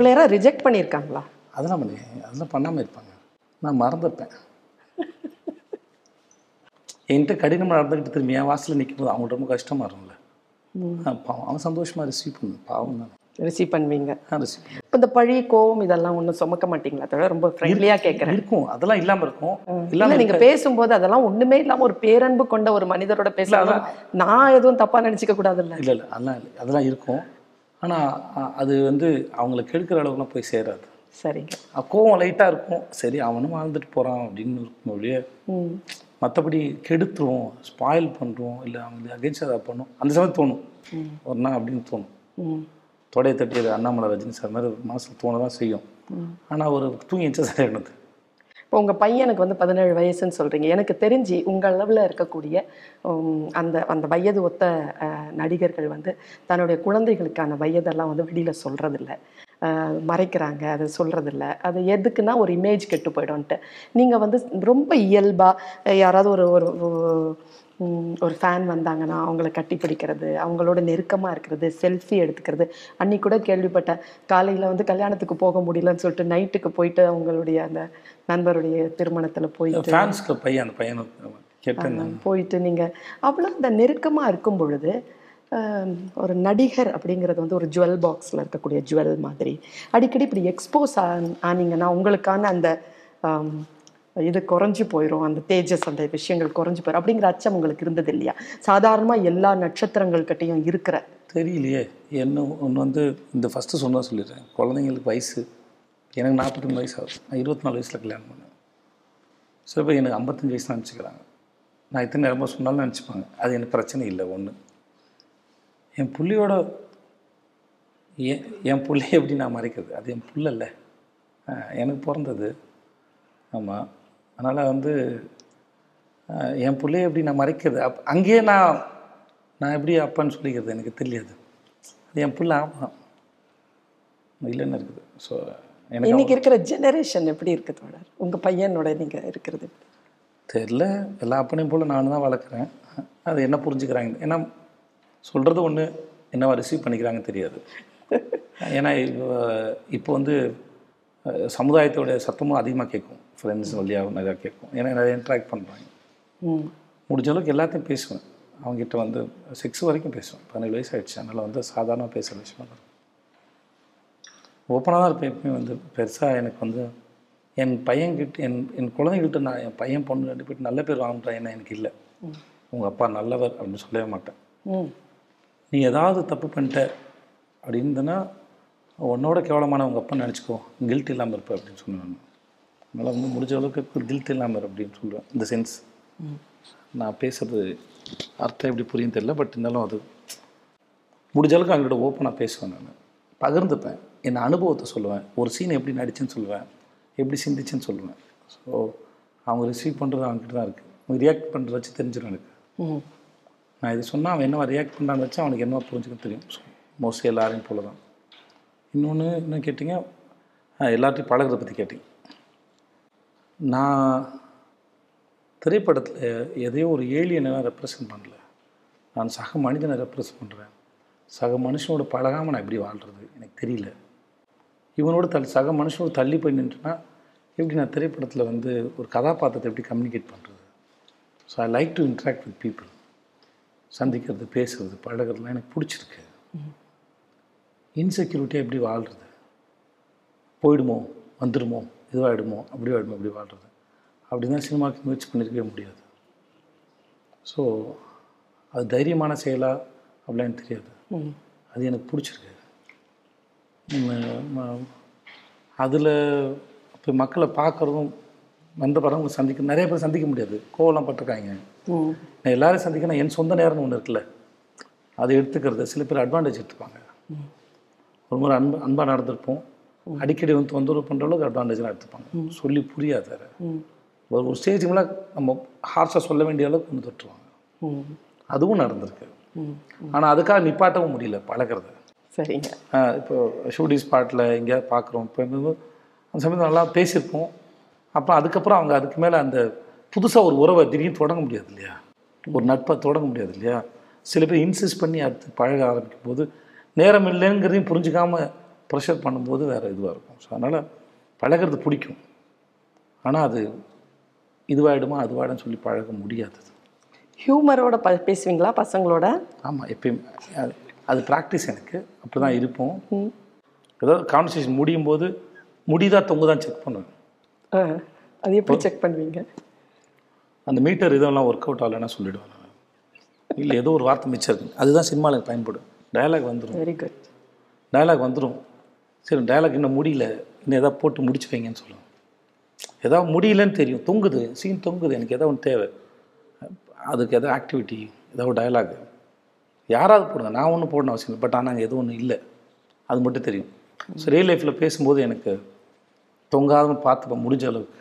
உங்களை யாராவது ரிஜெக்ட் பண்ணியிருக்காங்களா? அதெல்லாம் பண்ணி அதெல்லாம் பண்ணாமல் இருப்பாங்க. நான் மறந்துருப்பேன் என்கிட்ட கடினமாக நடந்துக்கிட்டு திரும்பி என் வாசலில் நிற்கும்போது அவங்களுக்கு ரொம்ப கஷ்டமாக இருக்கும்ல. பாவம். அவன் சந்தோஷமாக ரிசீவ் பண்ணு பாவம் தானே. ரிசீவ் பண்ணுவீங்க. இப்போ இந்த பழி கோவம் இதெல்லாம் ஒன்றும் சுமக்க மாட்டீங்களா? தவிர ரொம்ப ஃப்ரெண்ட்லியாக கேட்குறேன் இருக்கும். அதெல்லாம் இல்லாமல் இருக்கும். இல்ல இல்லாமல் நீங்க பேசும்போது அதெல்லாம் ஒண்ணுமே இல்லாம ஒரு பேரன்பு கொண்ட ஒரு மனிதரோட பேசலாம் நான் எதுவும் தப்பா நினைச்சுக்க கூடாதுல்ல. இல்லை இல்லை. அதெல்லாம் அதெல்லாம் இருக்கும். ஆனால் அது வந்து அவங்கள கெடுக்கிற அளவுக்குலாம் போய் சேராது. சரிங்க. கோவம் லைட்டாக இருக்கும். சரி அவனும் வாழ்ந்துட்டு போகிறான் அப்படின்னு இருக்கும் ஒழிய மற்றபடி கெடுத்துருவோம் ஸ்பாயில் பண்ணுறோம் இல்லை அவங்க அகேன்ஸ்ட் அதை பண்ணும். அந்த சமயம் தோணும். ஒரு நாள் அப்படின்னு தோணும். தொடையை தட்டியது அண்ணாமலை ரஜினி சார் மாதிரி மனசில் தோண தான் செய்யும் ஆனால் ஒரு தூங்கி எச்சா சரியானது இப்போ உங்கள் பையனுக்கு வந்து பதினேழு வயசுன்னு சொல்கிறீங்க எனக்கு தெரிஞ்சு உங்கள் அளவுல இருக்கக்கூடிய அந்த அந்த வயது ஒத்த நடிகர்கள் வந்து தன்னுடைய குழந்தைகளுக்கான வயதெல்லாம் வந்து வெளியில் சொல்கிறதில்ல மறைக்கிறாங்க அதை சொல்கிறதில்ல அது எதுக்குன்னா ஒரு இமேஜ் கெட்டு போயிடும்ன்ட்டு. நீங்கள் வந்து ரொம்ப இயல்பாக யாராவது ஒரு ஒரு ஒரு- ஃபேன் வந்தாங்கன்னா அவங்கள கட்டி பிடிக்கிறது அவங்களோட நெருக்கமாக இருக்கிறது செல்ஃபி எடுத்துக்கிறது. அன்னைக்கு கூட கேள்விப்பட்டேன். காலையில் வந்து கல்யாணத்துக்கு போக முடியலன்னு சொல்லிட்டு நைட்டுக்கு போயிட்டு அவங்களுடைய அந்த நண்பருடைய திருமணத்தில் போயிட்டு ஃபேன்ஸ்க்கு பையன் அந்த பையனை. போயிட்டு நீங்கள் அவ்வளோ அந்த நெருக்கமாக இருக்கும் பொழுது ஒரு நடிகர் அப்படிங்கிறது வந்து ஒரு ஜுவல் பாக்ஸில் இருக்கக்கூடிய ஜுவல் மாதிரி. அடிக்கடி இப்படி எக்ஸ்போஸ் ஆனீங்கன்னா உங்களுக்கான அந்த இது குறைஞ்சி போயிடும் அந்த தேஜஸ் அந்த விஷயங்கள் குறைஞ்சி போயிடும் அப்படிங்கிற அச்சம் உங்களுக்கு இருந்தது இல்லையா? சாதாரணமாக எல்லா நட்சத்திரங்கள்கிட்டையும் இருக்கிற. தெரியலையே. என்ன ஒன்று வந்து இந்த ஃபஸ்ட்டு சொன்னா சொல்லிடுறேன். குழந்தைங்களுக்கு வயசு. எனக்கு நாற்பத்தி மூணு வயசு ஆகுது. நான் இருபத்தி நாலு வயசில் கல்யாணம் பண்ணேன். சில பேர் எனக்கு ஐம்பத்தஞ்சு வயசு நினச்சிக்கிறாங்க. நான் இத்தனை நேரமாக சொன்னாலும் நினச்சிப்பாங்க. அது எனக்கு பிரச்சனை இல்லை ஒன்று என் புள்ளியோட என் என் பிள்ளைய எப்படி நான் மறைக்கிறது? அது என் புள்ளல்ல. எனக்கு பிறந்தது. ஆமாம் அதனால் வந்து என் பிள்ளைய எப்படி நான் மறைக்கிறது? அப் அங்கேயே நான் நான் எப்படி அப்பான்னு சொல்லிக்கிறது? எனக்கு தெரியாது. அது என் பிள்ளை ஆமாம் இல்லைன்னு இருக்குது. ஸோ எனக்கு இன்னைக்கு இருக்கிற ஜெனரேஷன் எப்படி இருக்கு தோழர்? உங்க பையனோட நீங்க இருக்கிறது தெரில. எல்லா அப்பனையும் போல் நானும் தான் வளர்க்குறேன். அது என்ன புரிஞ்சுக்கிறாங்க? ஏன்னா சொல்கிறது ஒன்று என்னவா ரிசீவ் பண்ணிக்கிறாங்க தெரியாது. ஏன்னா இப்போ இப்போ வந்து அஹ், சமுதாயத்தோட சத்தமும் அதிகமாக கேட்கும். ஃப்ரெண்ட்ஸ் வழியாக நிறையா கேட்கும். ஏன்னா நிறைய இன்ட்ராக்ட் பண்ணுறாங்க ம். முடிஞ்ச அளவுக்கு எல்லாத்தையும் பேசுவேன். அவங்ககிட்ட வந்து சிக்ஸ் வரைக்கும் பேசுவேன். பதினேழு வயசு ஆயிடுச்சு. அதனால் வந்து சாதாரணமாக பேசுகிற விஷயமா ஓப்பனாக தான் இருப்பேன். எப்பயும் வந்து பெருசாக எனக்கு வந்து என் பையன்கிட்ட என் என் குழந்தைகிட்ட நான் என் பையன் பொண்ணு ரெண்டு பேர்ட்டு நல்ல பேர் வாங்குற என்ன எனக்கு இல்லை. உங்கள் அப்பா நல்லவர் அப்படின்னு சொல்லவே மாட்டேன். ம். நீ ஏதாவது தப்பு பண்ணிட்ட அப்படின்னா உன்னோட கேவலமான உங்கள் அப்பா நினச்சிக்கோ. கில்ட் இல்லாமல் இருப்ப அப்படின்னு சொன்னேன் நான். அதனால் வந்து முடிஞ்ச அளவுக்கு கில்ட் இல்லாமல் அப்படின்னு சொல்லுவேன் இந்த சென்ஸ் நான் பேசுறது அர்த்தம் எப்படி புரியும் தெரியல பட் இருந்தாலும் அது முடிஞ்ச அளவுக்கு அவங்கள்ட்ட ஓப்பனாக பேசுவேன் நான். பகிர்ந்துப்பேன். என் அனுபவத்தை சொல்லுவேன். ஒரு சீன் எப்படி நடிச்சேன்னு சொல்லுவேன். எப்படி சிந்திச்சேன்னு சொல்லுவேன். ஸோ அவங்க ரிசீவ் பண்ணுறது அவங்ககிட்ட தான் இருக்குது அவங்க ரியாக்ட் பண்ணுறத வச்சு தெரிஞ்சிடும் எனக்கு. நான் இது சொன்னால் அவன் என்ன ரியாக்ட் பண்ணுறான்னு வச்சு அவனுக்கு என்ன புரிஞ்சுக்க தெரியும். மோஸ்ட்லி எல்லாரையும் போல தான் இன்னொன்று என்ன கேட்டிங்க? எல்லார்ட்டையும் பழகுறத பற்றி கேட்டிங்க. நான் திரைப்படத்தில் எதையோ ஒரு ஏலியனை ரெப்ரசன்ட் பண்ணல. நான் சக மனிதனை ரெப்ரசன்ட் பண்ணுறேன் சக மனுஷனோட பழகாமல் நான் எப்படி வாழ்கிறது எனக்கு தெரியல. இவனோட தள் சக மனுஷனோட தள்ளி போய் நின்றுனா எப்படி நான் திரைப்படத்தில் வந்து ஒரு கதாபாத்திரத்தை எப்படி கம்யூனிகேட் பண்ணுறது so I like to interact with people சந்திக்கிறது பேசுறது பழகுறதுலாம் எனக்கு பிடிச்சிருக்கு. இன்செக்யூரிட்டியாக எப்படி வாழ்கிறது போயிடுமோ? வந்துடுமோ இதுவாகிடுமோ அப்படி ஆகிடுமோ அப்படி வாழ்கிறது அப்படி தான் சினிமாவுக்கு முயற்சி பண்ணியிருக்கவே முடியாது. ஸோ அது தைரியமான செயலா அப்படிலாம் எனக்கு தெரியாது அது எனக்கு பிடிச்சிருக்கு. அதில் இப்போ மக்களை பார்க்குறதும் வந்த படங்களை சந்திக்க நிறைய பேர் சந்திக்க முடியாது. கோவலாம் பட்டிருக்காங்க. நான் எல்லாரையும் சந்திக்கணும் என் சொந்த நேரம்னு ஒன்று இருக்குல்ல. அதை எடுத்துக்கிறது. சில பேர் அட்வான்டேஜ் எடுத்துப்பாங்க. ஒரு முறை அன்பு அன்பாக நடந்திருப்போம். அடிக்கடி வந்து தொந்தரவு பண்ணுற அளவுக்கு அட்வான்டேஜ்லாம் எடுத்துப்பாங்க. சொல்லி புரியாது ஒரு ஒரு ஸ்டேஜ் மேலே நம்ம ஹார்ஷாக சொல்ல வேண்டிய அளவுக்கு கொண்டு தொட்டுருவாங்க. அதுவும் நடந்திருக்கு. ஆனால் அதுக்காக நிப்பாட்டவும் முடியல பழகிறது. சரிங்க. இப்போ ஷூட்டிங் ஸ்பாட்டில் எங்கேயாவது பார்க்குறோம் இப்போ அந்த சமயத்தில் நல்லா பேசியிருப்போம். அப்போ அதுக்கப்புறம் அவங்க அதுக்கு மேலே அந்த புதுசாக ஒரு உறவை திடீர்னு தொடங்க முடியாது இல்லையா? ஒரு நட்பை தொடங்க முடியாது இல்லையா? சில பேர் இன்சிஸ்ட் பண்ணி அடுத்து பழக ஆரம்பிக்கும் போது நேரம் இல்லைங்கிறதையும் புரிஞ்சுக்காம ப்ரெஷர் பண்ணும்போது வேறு இதுவாக இருக்கும். ஸோ அதனால் பழகிறது பிடிக்கும். ஆனால் அது இதுவாகிடுமா அதுவாயிடும் சொல்லி பழக முடியாது. ஹியூமரோட ப பேசுவீங்களா பசங்களோட? ஆமாம் எப்பயுமே. அது அது ப்ராக்டிஸ் எனக்கு. அப்படி தான் இருப்போம். ஏதாவது கான்வர்சேஷன் முடியும் போது முடிதா தொங்குதான் செக் பண்ணுவேன். அது எப்படி செக் பண்ணுவீங்க? அந்த மீட்டர் இதெல்லாம் ஒர்க் அவுட் ஆகலைன்னா சொல்லிடுவேன் நான். இல்லை ஏதோ ஒரு வார்த்தை மிச்சம் இருக்கு. அதுதான் சினிமாவில் பயன்படும். டயலாக் வந்துடும் வெரி குட் டயலாக் வந்துடும் சரி டயலாக் இன்னும் முடியல. இன்னும் எதாவது போட்டு முடிச்சு வைங்கன்னு சொல்லுவேன் ஏதாவது முடியலன்னு தெரியும். தொங்குது சீன் தொங்குது. எனக்கு ஏதாவது ஒன்று தேவை. அதுக்கு எதாவது ஆக்டிவிட்டி ஏதாவது டயலாக் யாராவது போடுங்க. நான் ஒன்றும் போடணும் அவசியம் இல்லை. பட் ஆனால் அங்கே எதுவும் ஒன்றும் இல்லை. அது மட்டும் தெரியும். ஸோ ரியல் லைஃப்பில் பேசும்போது எனக்கு தொங்காத பார்த்துப்பேன் முடிஞ்ச அளவுக்கு.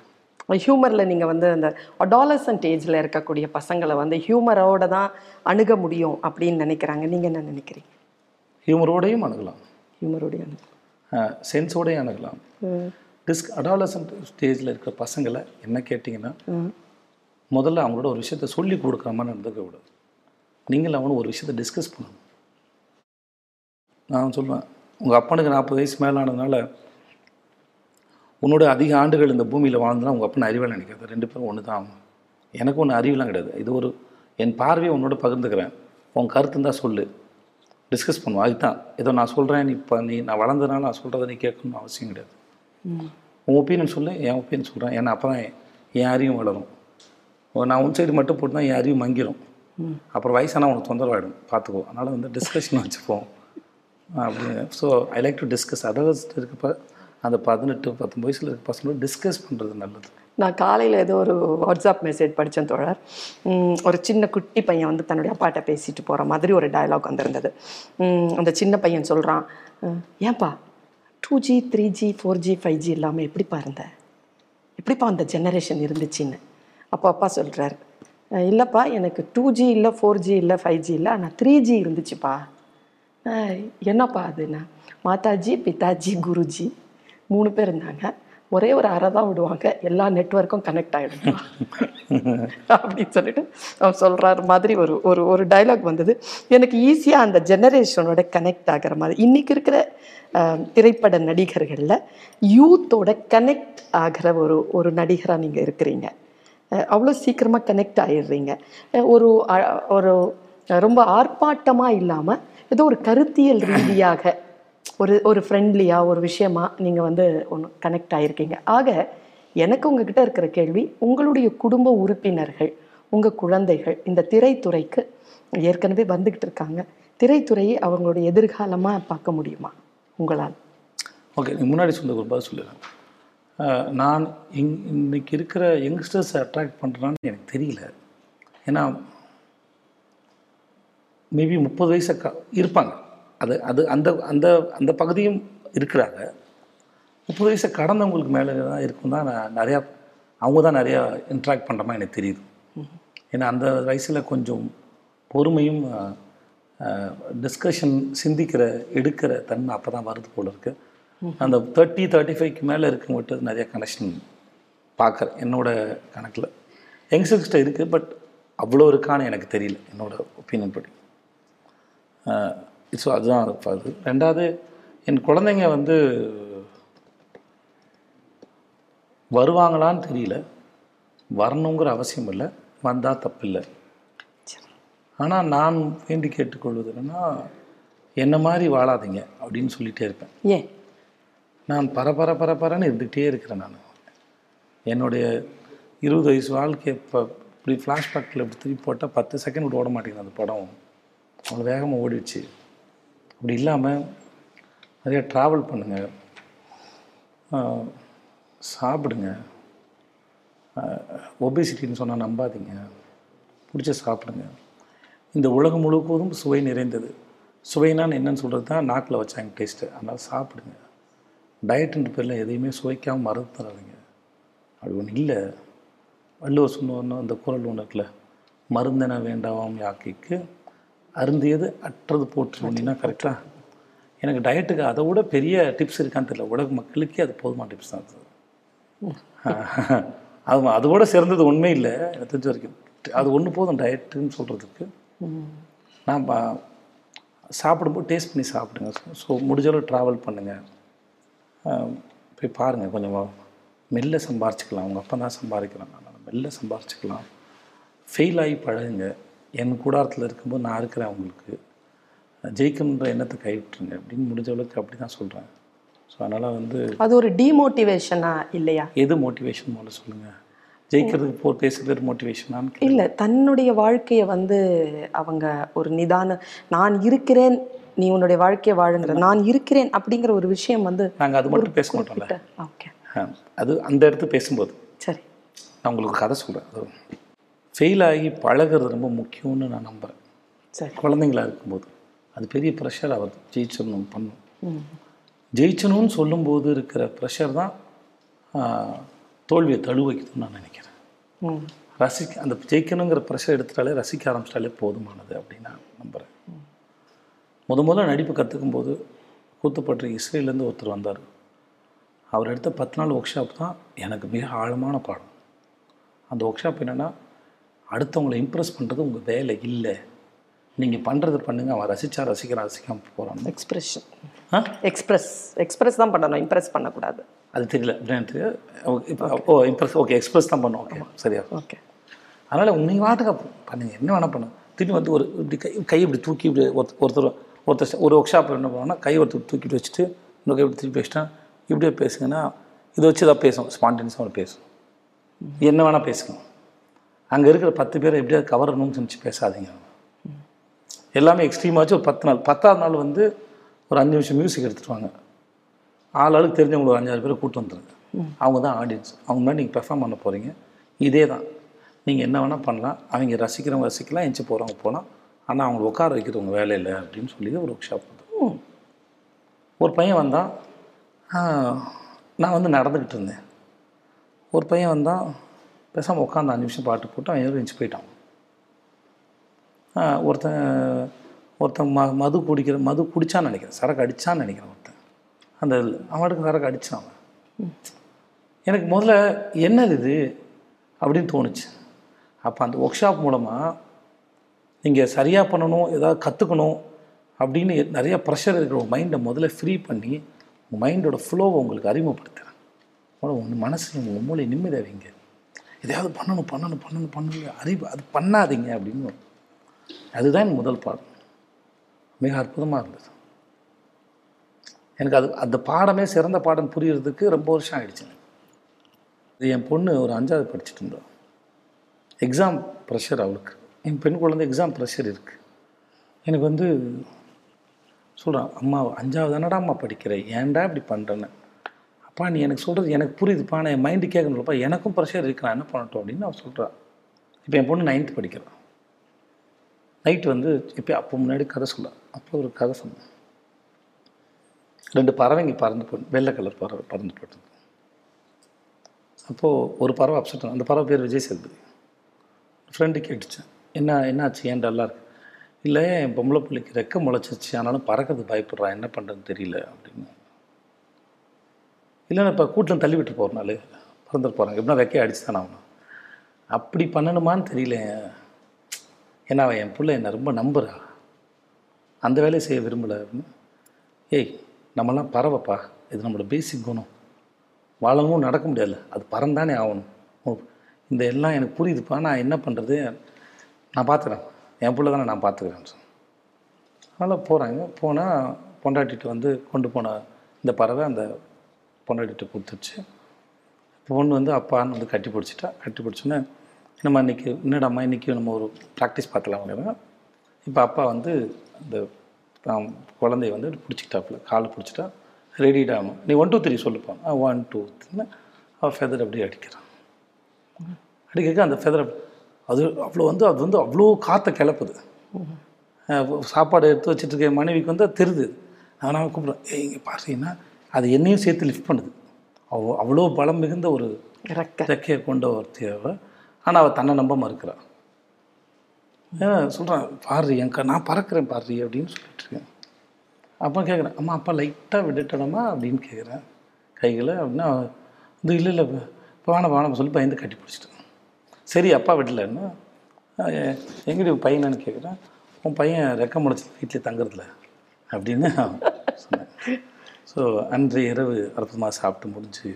ஹியூமரில் நீங்கள் வந்து அந்த அடாலசன்ட் ஏஜில் இருக்கக்கூடிய பசங்களை வந்து ஹியூமரோட தான் அணுக முடியும் அப்படின்னு நினைக்கிறாங்க. நீங்கள் என்ன நினைக்கிறீங்க? ஹியூமரோடையும் அணுகலாம். ஹியூமரோடைய அணுகு சென்ஸோடையும் அணுகலாம். டிஸ்க் அடாலசன்ட் ஸ்டேஜில் இருக்கிற பசங்களை என்ன கேட்டிங்கன்னா முதல்ல அவங்களோட ஒரு விஷயத்த சொல்லி கொடுக்குற மாதிரி நடந்துக்க கூடாது நீங்கள் அவனும் ஒரு விஷயத்த டிஸ்கஸ் பண்ணணும். நான் சொல்லுவேன் உங்கள் அப்பனுக்கு நாற்பது வயசு மேலே ஆனதுனால உன்னோட அதிக ஆண்டுகள் இந்த பூமியில் வாழ்ந்தனா உங்கள் அப்பன் அறிவாக நினைக்காது. ரெண்டு பேரும் ஒன்று தான் ஆகும் எனக்கு ஒன்று அறிவுலாம் கிடையாது. இது ஒரு என் பார்வையை உன்னோட பகிர்ந்துக்கிறேன். உன் கருத்து இருந்தால் சொல்லு. டிஸ்கஸ் பண்ணுவோம். அதுதான். ஏதோ நான் சொல்கிறேன் நீ இப்போ நீ நான் வளர்ந்ததுனால நான் சொல்கிறத நீ கேட்கணும்னு அவசியம் கிடையாது. உன் ஒப்பீனியன் சொல்லு என் ஒப்பீனியன் சொல்கிறேன் ஏன்னா அப்போ தான் என் அறிவும் வளரும். நான் உன் சைடு மட்டும் போட்டுனா என் அறிவு மங்கிரும். அப்புறம் வயசானா உனக்கு தொந்தரவாயிடும். பார்த்துக்கோ. அதனால் வந்து டிஸ்கஷன் வச்சுப்போம். அப்படின்னு. So I like to discuss others இருக்கப்ப அந்த பதினெட்டு பத்தொம்பது வயசில் இருக்க பசங்களும் டிஸ்கஸ் பண்ணுறது நல்லது. நான் காலையில் ஏதோ ஒரு வாட்ஸ்அப் மெசேஜ் படித்தேன் தோழர். ஒரு சின்ன குட்டி பையன் வந்து தன்னுடைய அப்பாட்ட பேசிட்டு போகிற மாதிரி ஒரு டயலாக் வந்திருந்தது. அந்த சின்ன பையன் சொல்கிறான் ஏன்பா two G three G four G five G இல்லாமல் எப்படிப்பா இருந்த? எப்படிப்பா அந்த ஜெனரேஷன் இருந்துச்சின்னு? அப்போ அப்பா சொல்கிறாரு இல்லைப்பா எனக்கு டூ ஜி இல்லை ஃபோர் ஜி இல்லை ஃபைவ் ஜி இல்லை ஆனால் த்ரீ ஜி இருந்துச்சுப்பா. என்னப்பா அதுண்ணா மாதாஜி பிதாஜி குருஜி மூணு பேர் இருந்தாங்க. ஒரே ஒரு அறை தான் விடுவாங்க. எல்லா நெட்வொர்க்கும் கனெக்ட் ஆகிடும் அப்படின்னு சொல்லிட்டு அவர் சொல்கிறாரு மாதிரி ஒரு ஒரு ஒரு டைலாக் வந்தது. எனக்கு ஈஸியாக அந்த ஜெனரேஷனோட கனெக்ட் ஆகிற மாதிரி. இன்றைக்கி இருக்கிற திரைப்பட நடிகர்களில் யூத்தோட கனெக்ட் ஆகிற ஒரு ஒரு நடிகராக நீங்கள் இருக்கிறீங்க. அவ்வளோ சீக்கிரமாக கனெக்ட் ஆயிடுறீங்க. ஒரு ஒரு ரொம்ப ஆர்ப்பாட்டமாக இல்லாமல் ஏதோ ஒரு கருத்தியல் ரீதியாக ஒரு ஒரு ஃப்ரெண்ட்லியாக ஒரு விஷயமா நீங்கள் வந்து ஒன்று கனெக்ட் ஆகிருக்கீங்க ஆக எனக்கு உங்ககிட்ட இருக்கிற கேள்வி உங்களுடைய குடும்ப உறுப்பினர்கள் உங்கள் குழந்தைகள் இந்த திரைத்துறைக்கு ஏற்கனவே வந்துக்கிட்டு இருக்காங்க. திரைத்துறையை அவங்களுடைய எதிர்காலமாக பார்க்க முடியுமா? உங்களால். ஓகே முன்னாடி சொன்ன ஒரு பதில் நான் இங் இன்னைக்கு இருக்கிற யங்ஸ்டர்ஸை அட்ராக்ட் பண்ணுறான்னு எனக்கு தெரியல. ஏன்னா மேபி முப்பது வயசு க இருப்பாங்க. அது அது அந்த அந்த அந்த பகுதியும் இருக்கிறாங்க. முப்பது வயசை கடந்தவங்களுக்கு மேலே தான் இருக்கும் தான் நான் நிறையா அவங்க தான் நிறையா இன்ட்ராக்ட் பண்ணுறமா எனக்கு தெரியுது. ஏன்னா அந்த வயசில் கொஞ்சம் பொறுமையும் டிஸ்கஷன் சிந்திக்கிற எடுக்கிற தன்மை அப்போ தான் வருது போல இருக்கு. அந்த தேர்ட்டி தேர்ட்டி ஃபைவ்க்கு மேலே இருக்கவங்ககிட்ட நிறைய கனெக்ஷன் பார்க்குறேன் என்னோட கணக்கில். யங்ஸ்டர்ஸ்கிட்ட இருக்குது பட் அவ்வளோ இருக்கான்னு எனக்கு தெரியல என்னோடய ஒப்பீனியன் படி. ஸோ அதுதான் அது. ரெண்டாவது என் குழந்தைங்க வந்து வருவாங்களான்னு தெரியல. வரணுங்கிற அவசியம் இல்லை. வந்தால் தப்பில்லை. ஆனால் நான் வேண்டி கேட்டுக்கொள்வது என்னன்னா என்ன மாதிரி வாழாதீங்க அப்படின்னு சொல்லிகிட்டே இருப்பேன். ஏன்? நான் பரபர பரபரன்னு இருந்துகிட்டே இருக்கிறேன் நான். என்னுடைய இருபது வயசு வாழ்க்கை இப்போ இப்படி ஃப்ளாஷ்பேக்கில் இப்படி திருப்பி போட்டால் பத்து செகண்ட் விட்டு ஓட மாட்டேங்குது அந்த படம். அவ்வளோ வேகமாக ஓடிடுச்சு. அப்படி இல்லாமல் நிறைய ட்ராவல் பண்ணுங்கள் சாப்பிடுங்க. ஒபேசிட்டின்னு சொன்னால் நம்பாதீங்க. பிடிச்ச சாப்பிடுங்க. இந்த உலகம் முழுவதும் சுவை நிறைந்தது. சுவைனான்னு என்னன்னு சொல்கிறது தான் நாக்கில் வச்சாங்க டேஸ்ட்டு அதனால் சாப்பிடுங்க. டயட்டுன்ற பேரில் எதையுமே சுவைக்காமல் மறந்து தராதிங்க அப்படி ஒன்று இல்லை. வள்ளுவர் சொன்ன அந்த குரல் ஒன்று இருக்குல்ல. மருந்தென வேண்டாம் யாக்கைக்கு அருந்தியது அற்றது போற்று அப்படின்னா கரெக்டாக எனக்கு டயட்டுக்கு அதை விட பெரிய டிப்ஸ் இருக்கான்னு தெரியல. உலக மக்களுக்கே அது போதுமான டிப்ஸ் தான் அது. அது அது கூட சிறந்தது உண்மை இல்லை. எனக்கு தெரிஞ்ச வரைக்கும். அது ஒன்று போதும் டயட்டுன்னு சொல்கிறதுக்கு நான் சாப்பிடும்போது டேஸ்ட் பண்ணி சாப்பிடுங்க. ஸோ முடிஞ்ச அளவு ட்ராவல் பண்ணுங்கள் போய் பாருங்கள் கொஞ்சம் மெல்ல சம்பாரிச்சுக்கலாம். உங்கள் அப்பா தான் சம்பாதிக்கிறாங்க. அதனால் மெல்ல சம்பாரிச்சுக்கலாம். ஃபெயில் ஆகி பழகுங்க. என் கூடாரத்தில் இருக்கும்போது நான் இருக்கிறேன் உங்களுக்கு. ஜெயிக்கணுன்ற எண்ணத்தை கைவிட்டுருங்க அப்படின்னு முடிஞ்ச அளவுக்கு அப்படி தான் சொல்கிறேன் ஸோ அதனால் வந்து அது ஒரு டிமோட்டிவேஷனா இல்லையா? எது மோட்டிவேஷன் முதல்ல சொல்லுங்கள் ஜெயிக்கிறதுக்கு போ பேசுகிறது மோட்டிவேஷனான்னு இல்ல தன்னுடைய வாழ்க்கைய வந்து அவங்க ஒரு நிதான நான் இருக்கிறேன் நீ உன்னுடைய வாழ்க்கைய வாழுங்கிற நான் இருக்கிறேன் அப்படிங்கிற ஒரு விஷயம் வந்து நாங்கள் அது மட்டும் பேச மாட்டோம்ல ஓகே அது அந்த இடத்து பேசும்போது. சரி. நான் உங்களுக்கு கதை சொல்கிறேன் அது ஃபெயில் ஆகி பழகுறது ரொம்ப முக்கியம்னு நான் நம்புகிறேன் சரி. குழந்தைங்களா இருக்கும்போது. அது பெரிய ப்ரெஷர் அவர் ஜெயிச்சிடணும் பண்ணும். ஜெயிச்சணும்னு சொல்லும்போது இருக்கிற ப்ரெஷர் தான் தோல்வியை தழுவைக்குதுன்னு நான் நினைக்கிறேன். ம் ரசிக்க அந்த ஜெயிக்கணுங்கிற ப்ரெஷர் எடுத்துட்டாலே ரசிக்க ஆரம்பிச்சிட்டாலே போதுமானது அப்படின்னு நான் நம்புகிறேன் முத முதல்ல நடிப்பு கற்றுக்கும் போது கூத்துப்பட்டு இஸ்ரேலேருந்து ஒருத்தர் வந்தார். அவர் எடுத்த பத்து நாள் ஒர்க் ஷாப் தான் எனக்கு மிக ஆழமான பாடம். அந்த ஒர்க் ஷாப் என்னென்னா அடுத்தவங்களை இம்ப்ரெஸ் பண்ணுறது உங்கள் வேலை இல்லை. நீங்கள் பண்ணுறது பண்ணுங்க அவன் ரசிச்சா ரசிக்கிறான் ரசிக்காமல் போகிறான் எக்ஸ்பிரஷன் ஆ? எக்ஸ்பிரஸ் எக்ஸ்பிரஸ் தான் பண்ணணும் இம்ப்ரெஸ் பண்ணக்கூடாது. அது தெரியல ஓ இம்ப்ரெஸ் ஓகே எக்ஸ்பிரஸ் தான் பண்ணும். ஓகே சரியா? ஓகே அதனால் நீங்கள் வாட்டுக்க பண்ணுங்க. என்ன வேணால் பண்ணுங்க திரும்பி வந்து ஒரு இப்படி கை கை இப்படி தூக்கி இப்படி ஒருத்தர் ஒருத்தர் ஒருத்தர் ஒரு ஒர்க் ஷாப்பில் என்ன பண்ணுவாங்கன்னா கை ஒருத்தர் தூக்கிட்டு வச்சுட்டு இன்னொரு கை இப்படி திருப்பி வச்சுட்டா இப்படியே பேசுங்கன்னா இதை வச்சு தான் பேசும் ஸ்பான்டேனியஸாக பேசும் என்ன வேணால் பேசுங்க. அங்கே இருக்கிற பத்து பேரை எப்படியாவது கவரணும்னு நினச்சி பேசாதீங்க. எல்லாமே எக்ஸ்ட்ரீமாச்சு ஒரு பத்து நாள். பத்தாவது நாள் வந்து ஒரு அஞ்சு நிமிஷம் மியூசிக் எடுத்துட்டு வாங்க. ஆள் ஆளுக்கு தெரிஞ்சவங்க ஒரு அஞ்சாறு பேரை கூட்டு வந்துருங்க. அவங்க தான் ஆடியன்ஸ் அவங்க மாதிரி நீங்கள் பெர்ஃபார்ம் பண்ண போகிறீங்க இதே தான். நீங்கள் என்ன வேணால் பண்ணலாம். அவங்க ரசிக்கிறவங்க ரசிக்கலாம் எஞ்சி போகிறவங்க போகலாம். ஆனால் அவங்களை உட்கார வைக்கிறது உங்கள் வேலை இல்லை அப்படின்னு சொல்லி ஒரு ஒர்க் ஷாப் ஒரு பையன் வந்தான். நான் வந்து நடந்துக்கிட்டு இருந்தேன். ஒரு பையன் வந்தான். பேசாமல் உட்காந்து அஞ்சு நிமிஷம் பாட்டு போட்டு அவன் எழுந்து போயிட்டான். ஒருத்தன் ஒருத்தன் ம மது குடிக்கிற மது குடிச்சான்னு நினைக்கிறேன். சரக்கு அடிச்சான்னு நினைக்கிறேன் ஒருத்தன். அந்த அவனுக்கு சரக்கு அடிச்சான் அவன். எனக்கு முதல்ல என்னது இது அப்படின்னு தோணுச்சு. அப்போ அந்த ஒர்க் ஷாப் மூலமாக நீங்கள் சரியாக பண்ணணும் ஏதாவது கற்றுக்கணும் அப்படின்னு நிறைய ப்ரெஷர் இருக்கிற உங்கள் மைண்டை முதல்ல ஃப்ரீ பண்ணி உங்கள் மைண்டோட ஃப்ளோவை உங்களுக்கு அறிமுகப்படுத்துகிறேன் உங்கள் மனசு உங்கள் மூளை நிம்மதியாக வைங்க எதையாவது பண்ணணும் பண்ணணும் பண்ணணும் பண்ணணும் அறிவு அது பண்ணாதீங்க அப்படின்னு அதுதான் என் முதல் பாடம். மிக அற்புதமாக இருந்தது. எனக்கு அது அந்த பாடமே சிறந்த பாடம் புரியறதுக்கு ரொம்ப வருஷம் ஆகிடுச்சு இது என் பொண்ணு ஒரு அஞ்சாவது படிச்சுட்டு இருந்தோம் எக்ஸாம் ப்ரெஷர் அவளுக்கு. என் பெண் குழந்தை எக்ஸாம் ப்ரெஷர் இருக்குது எனக்கு வந்து சொல்கிறான் அம்மா அஞ்சாவது என்னடா அம்மா படிக்கிறேன் ஏன்டா இப்படி பண்ணுறேன்னு அப்பா நீ எனக்கு சொல்கிறது எனக்கு புரியுதுப்பா நான் என் மைண்டு கேட்கணும்லப்பா எனக்கும் ப்ரெஷர் இருக்கு நான் என்ன பண்ணட்டும் அப்படின்னு அவன் சொல்கிறான் இப்போ என் பொண்ணு நைன்த்து படிக்கிறான் நைட்டு வந்து இப்போ அப்போ முன்னாடி கதை சொல்ல அப்போ ஒரு கதை சொன்னேன் ரெண்டு பறவைங்க பறந்து போ வெள்ளை கலர் பறவை பறந்து போட்டது அப்போது ஒரு பறவை அப்செட் அந்த பறவை பேர் விஜய் சேதுபதி ஃப்ரெண்டு கேட்டுச்சேன் என்ன என்னாச்சு? ஏன் டல்லாக இருக்கு? இல்லை என் பொம்பளை பிள்ளைக்கு ரெக்க முளைச்சிச்சு ஆனாலும் பறக்கிறது பயப்படுறான் என்ன பண்ணுறதுன்னு தெரியல அப்படின்னு. இல்லைன்னா இப்போ கூட்டில் தள்ளி விட்டு நாள். பறந்துட்டு போகிறாங்க எப்படின்னா வெக்கையை அடிச்சு தானே ஆகணும். அப்படி பண்ணணுமான்னு தெரியல. ஏன்னா அவன் என் பிள்ளை என்னை ரொம்ப நம்புறா. அந்த வேலையை செய்ய விரும்பலை அப்படின்னு. ஏய் நம்மலாம் பறவைப்பா. இது நம்மளோட பேசிக் குணம். வாழவும் நடக்க முடியாது அது பறந்தானே ஆகணும். ஓ, இந்த எல்லாம் எனக்கு புரியுதுப்பா. நான் என்ன பண்ணுறது நான் பார்த்துக்கிறேன். என் பிள்ளை தானே நான் பார்த்துக்கிறேன் சொன்னேன். அதனால் போகிறாங்க போனால் பொண்டாட்டிட்டு வந்து கொண்டு போன இந்த பறவை அந்த பொண்டாட்டிட்டு கொடுத்துருச்சு பொண்ணு வந்து அப்பான்னு வந்து கட்டி பிடிச்சிட்டா. கட்டி பிடிச்சோன்னே நம்ம இன்றைக்கி என்னடாம்மா இன்றைக்கி நம்ம ஒரு ப்ராக்டிஸ் பார்க்கலாம் அப்படின்னா இப்போ அப்பா வந்து இந்த குழந்தைய வந்து பிடிச்சிக்கிட்டாப்புல. காலை பிடிச்சிட்டா ரெடிடாமல் நீ ஒன் டூ த்ரீ சொல்லுப்பான் ஒன் டூ த்ரீன்னு அவள் ஃபெதர் அப்படியே அடிக்கிறான் அடிக்க அந்த ஃபெதர் அது அவ்வளோ வந்து அது வந்து அவ்வளோ காற்றை கிளப்புது. சாப்பாடு எடுத்து வச்சுட்டு இருக்க மனைவிக்கு வந்து அது தெரியுது அதனால் கூப்பிட்றேன் ஏய் இங்கே பார்த்தீங்கன்னா அது என்னையும் சேர்த்து லிஃப்ட் பண்ணுது. அவ்வளோ அவ்வளோ பலம் மிகுந்த ஒரு ரெக்க ரெக்கையை கொண்ட ஒருத்தி அவள் ஆனால் அவள் தன்னை நம்ப மறுக்கிறான் ஏன் சொல்கிறான் பாரு என் க நான் பறக்கிறேன் பாரு அப்படின்னு சொல்லிட்டு இருக்கேன். அப்போ கேட்குறேன் அம்மா அப்பா லைட்டாக விட்டுட்டனமா அப்படின்னு கேட்குறேன் கைகளை அப்படின்னா இது இல்லை இல்லை இப்போ வேணாம் வேணாம் சொல்லி பயந்து கட்டி பிடிச்சிட்டேன். சரி அப்பா விடலன்னா எங்கடி பையனான்னு கேட்குறேன் உன் பையன் ரெக்க முளைச்சி வீட்டில் தங்குறதில்ல அப்படின்னு சொன்னேன். ஸோ அன்றைய இரவு அற்புதமாக சாப்பிட்டு முடிஞ்சு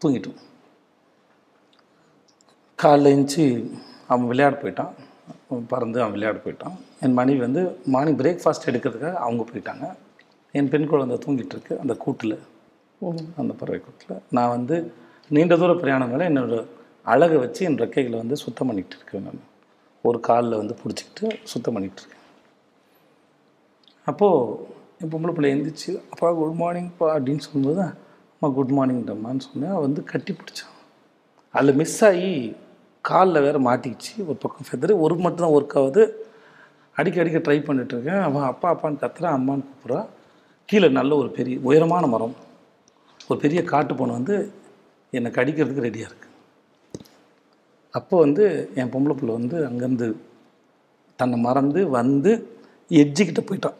தூங்கிட்டோம். காலைல எழுந்துச்சி அவன் விளையாட போயிட்டான். பறந்து அவன் விளையாட போயிட்டான். என் மனைவி வந்து மார்னிங் பிரேக்ஃபாஸ்ட் எடுக்கிறதுக்காக அவங்க போயிட்டாங்க. என் பெண் குழந்தை தூங்கிட்டு இருக்கு அந்த கூட்டில். அந்த பறவை கூட்டில். நான் வந்து நீண்ட தூர பிரயாணம் மேலே என்னோட அழகை வச்சு என் ரெக்கைகளை வந்து சுத்தம் பண்ணிகிட்டு இருக்கேன் நான். ஒரு காலில் வந்து பிடிச்சிக்கிட்டு சுத்தம் பண்ணிகிட்டு இருக்கேன். அப்போது என் பொம்பளை பிள்ளை எழுந்திரிச்சு அப்பா குட் மார்னிங்ப்பா அப்படின்னு சொல்லும்போது அம்மா குட் மார்னிங்டம்மான்னு சொன்னேன். வந்து கட்டி பிடிச்சான். அதில் மிஸ் ஆகி காலில் வேறு மாட்டிக்கிச்சு. ஒரு பக்கம் ஃபெதரு ஒரு மட்டும் தான் ஒர்க் ஆகுது. அடிக்க அடிக்க ட்ரை பண்ணிட்டு இருக்கேன். அவன் அப்பா அப்பான்னு கத்துறான் அம்மான்னு கூப்பிட்றான் கீழே நல்ல ஒரு பெரிய உயரமான மரம். ஒரு பெரிய காட்டு பூனை வந்து என்னை கடிக்கிறதுக்கு ரெடியாக இருக்குது அப்போ வந்து என் பொம்பளை பிள்ளை வந்து அங்கேருந்து தன்னை மறந்து வந்து எட்ஜிக்கிட்ட போயிட்டான்.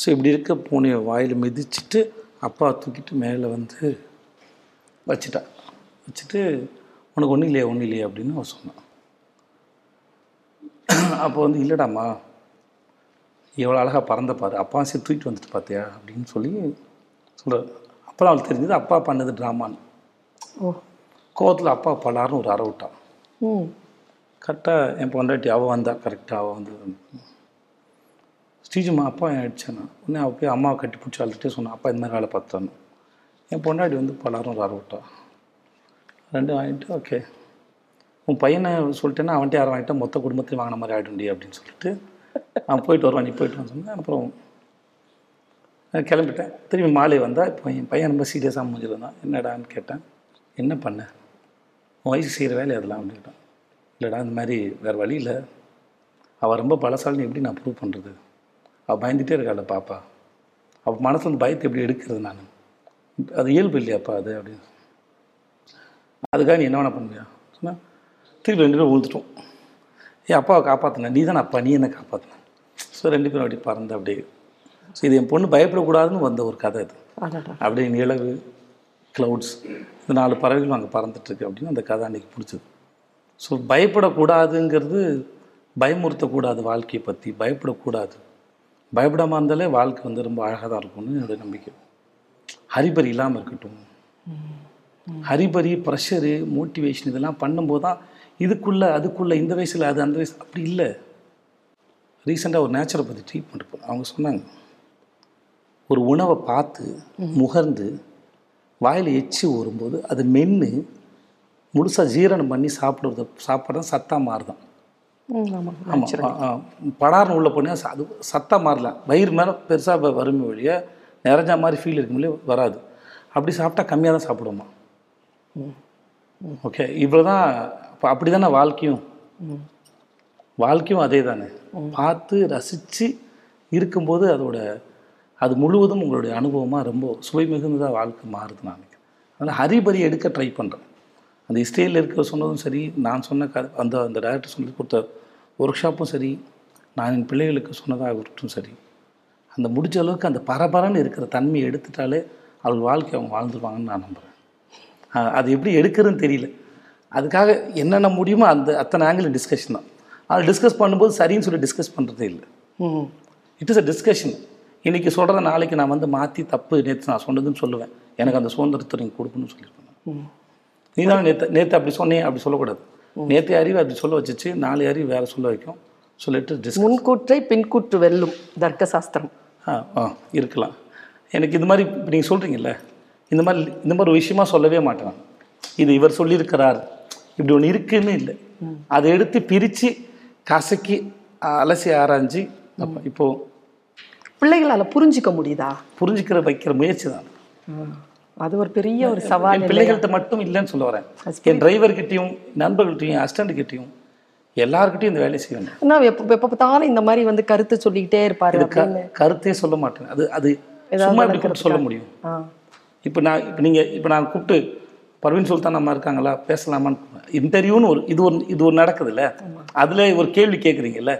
ஸோ இப்படி இருக்க பூனையை வாயில் மிதிச்சிட்டு அப்பா தூக்கிட்டு மேலே வந்து வச்சிட்டா. வச்சுட்டு உனக்கு ஒன்றும் இல்லையா? ஒன்றும் இல்லையா? அப்படின்னு அவன் சொன்னான். அப்போ வந்து இல்லைடாம்மா. எவ்வளோ அழகாக பறந்த பாரு. அப்பா சரி தூக்கிட்டு வந்துட்டு பார்த்தியா? அப்படின்னு சொல்லி சொல்கிறார் அப்போ அவளுக்கு தெரிஞ்சது அப்பா பண்ணது ட்ராமான்னு ஓ. கோவத்தில் அப்பா பலாருன்னு ஒரு அறை விட்டான். ம். கரெக்டாக என் பொண்டாட்டி அவள் வந்தா கரெக்டாக அவள் வந்து ஸ்ரீஜுமா அப்பா என் உடனே அவள் போய் அம்மாவை கட்டி பிடிச்சி அழுதுகிட்டே சொன்னான் அப்பா இந்த மாதிரி வேலை பார்த்தான்னு. என் பொண்டாடி வந்து பலாரும் ஒரு ரெண்டும் வாங்கிட்டு ஓகே. உன் பையனை சொல்லிட்டேன்னா அவன்கிட்ட யாரும் வாங்கிட்டா மொத்த குடும்பத்தையும் வாங்கின மாதிரி ஆகிடும்டி அப்படின்னு சொல்லிட்டு நான் போயிட்டு வருவான் நீ போயிட்டு வான்னு சொன்னேன். அப்புறம் நான் கிளம்பிட்டேன். திரும்பி மாலை வந்தால் இப்போ என் பையன் ரொம்ப சீரியஸாக முடிஞ்சிருந்தான் என்னடான்னு கேட்டேன். என்ன பண்ண? உன் வயசு செய்கிற வேலை அதெல்லாம் அப்படின்ட்டான் இல்லைடா இந்த மாதிரி வேறு வழியில் அவள் ரொம்ப பலசாலின்னு எப்படி நான் ப்ரூவ் பண்ணுறது அவள் பயந்துகிட்டே இருக்காள் பாப்பா. அவள் மனசுல இருந்து பயத்தை எப்படி எடுக்கிறது நான்? அது இயல்பு இல்லையாப்பா அது அப்படின்னு அதுக்காக நீ என்ன வேணா பண்ணுவியா சொன்னா திருப்பி ரெண்டு பேரும் விழுந்துட்டோம் என் அப்பாவை காப்பாற்றின நீ தானே அப்பா நீ என்ன காப்பாற்றின ஸோ ரெண்டு பேரும் அப்படி பறந்து அப்படியே. ஸோ இது என் பொண்ணு பயப்படக்கூடாதுன்னு வந்த ஒரு கதை இது அப்படியே நிலவு க்ளவுட்ஸ் இந்த நாலு பறவைகளும் அங்கே பறந்துட்டுருக்கு அப்படின்னு அந்த கதை அன்றைக்கி பிடிச்சது ஸோ பயப்படக்கூடாதுங்கிறது பயமுறுத்தக்கூடாது வாழ்க்கையை பற்றி பயப்படக்கூடாது. பயப்படாமல் இருந்தாலே வாழ்க்கை வந்து ரொம்ப அழகாக தான் இருக்கும்னு என்னோட நம்பிக்கை. ஹரிபரி இல்லாமல் இருக்கட்டும். ஹரிபரி ப்ரெஷரு மோட்டிவேஷன் இதெல்லாம் பண்ணும்போது தான் இதுக்குள்ளே அதுக்குள்ளே இந்த வயசில் அது அந்த வயசு அப்படி இல்லை. ரீசெண்டாக ஒரு நேச்சரை பற்றி ட்ரீட்மெண்ட் பண்ண அவங்க சொன்னாங்க. ஒரு உணவை பார்த்து முகர்ந்து வாயில் எச்சி ஊறும்போது அது மென்று முழுசாக ஜீரணம் பண்ணி சாப்பிடுறது சாப்பிட்றது சத்தாக மாறுதான். ஆமாம் படார்னு உள்ள போனால் அது சத்தாக மாறலாம் வயிறு மேலே பெருசாக வறுமை வழிய நிறைஞ்ச மாதிரி ஃபீல் இருக்கும்போது வராது. அப்படி சாப்பிட்டா கம்மியாக தான் சாப்பிடுவோமா? ஓகே இவ்வளோ தான் அப்படி தானே வாழ்க்கையும் வாழ்க்கையும் அதே தானே பார்த்து ரசித்து இருக்கும்போது அதோட அது முழுவதும் உங்களுடைய அனுபவமாக ரொம்ப சுவை மிகுந்ததாக வாழ்க்கை மாறுது நான் நினைக்கிறேன். அதனால் ஹரிபரி எடுக்க ட்ரை பண்ணுறேன் அந்த இஸ்ரேலில் இருக்க சொன்னதும் சரி நான் சொன்ன க அந்த அந்த டேரக்டர் சொல்லி கொடுத்த ஒர்க் ஷாப்பும் சரி நான் என் பிள்ளைகளுக்கு சொன்னதாக இருக்கட்டும் சரி. அந்த முடிஞ்ச அளவுக்கு அந்த பரபரன்னு இருக்கிற தன்மையை எடுத்துட்டாலே அவள் வாழ்க்கை அவங்க வாழ்ந்துருவாங்கன்னு நான் நம்புகிறேன் அது எப்படி எடுக்கிறதுன்னு தெரியல. அதுக்காக என்னென்ன முடியுமோ அந்த அத்தனை ஆங்கிள் டிஸ்கஷன் தான். அதை டிஸ்கஸ் பண்ணும்போது சரின்னு சொல்லி டிஸ்கஸ் பண்ணுறதே இல்லை. ம் இட் இஸ் அ டிஸ்கஷன் இன்றைக்கி சொல்கிறத நாளைக்கு நான் வந்து மாற்றி தப்பு நேற்று நான் சொன்னதுன்னு சொல்லுவேன். எனக்கு அந்த சுதந்திரத்தை நீங்கள் கொடுக்கணும்னு சொல்லியிருப்பேன் நீ தான் நேற்று நேற்று அப்படி சொன்னேன் அப்படி சொல்லக்கூடாது. நேற்று அறிவு அப்படி சொல்ல வச்சுச்சு நாளை அறிவு வேறு சொல்ல வைக்கும். சொல்லிட்டு முன்கூற்றை பின்கூற்று வெல்லும் தர்க்க சாஸ்திரம் ஆ ஆ இருக்கலாம். எனக்கு இந்த மாதிரி இப்போ நீங்கள் சொல்கிறீங்கல்ல இந்த மாதிரி இந்த மாதிரி ஒரு விஷயமா சொல்லவே மாட்டேன். இது இவர் சொல்லியிருக்கிறார். இப்படி ஒன்று இருக்குன்னு இல்லை. அதை எடுத்து பிரித்து கசக்கி அலசி ஆராய்ஞ்சு இப்போது பிள்ளைகளால புரிஞ்சுக்க முடியுதா? புரிஞ்சுக்கிற வைக்கிற முயற்சி தான். அது ஒரு பெரிய ஒரு சவால் பிள்ளைகள்கிட்ட மட்டும் இல்லைன்னு சொல்ல வரேன். என் டிரைவர்கிட்டையும் நண்பர்கள்ட்டையும் அசிஸ்டண்ட்கிட்டையும் எல்லாருக்கிட்டையும் இந்த வேலையை வேண்டும் ஆனா எப்ப எப்ப பார்த்தாலும் இந்த மாதிரி வந்து கருத்து சொல்லிக்கிட்டே இருப்பாரு கருத்தே சொல்ல மாட்டேன். அது அது சும்மா கூப்பிட்டு சொல்ல முடியும்? இப்போ நான் இப்போ நீங்கள் இப்போ நான் கூப்பிட்டு பர்வீன் சுல்தான் அம்மா இருக்காங்களா? பேசலாமான்னு இன்டர்வியூன்னு ஒரு இது ஒரு இது ஒரு நடக்குதுல்ல? அதில் ஒரு கேள்வி கேட்குறீங்கல்ல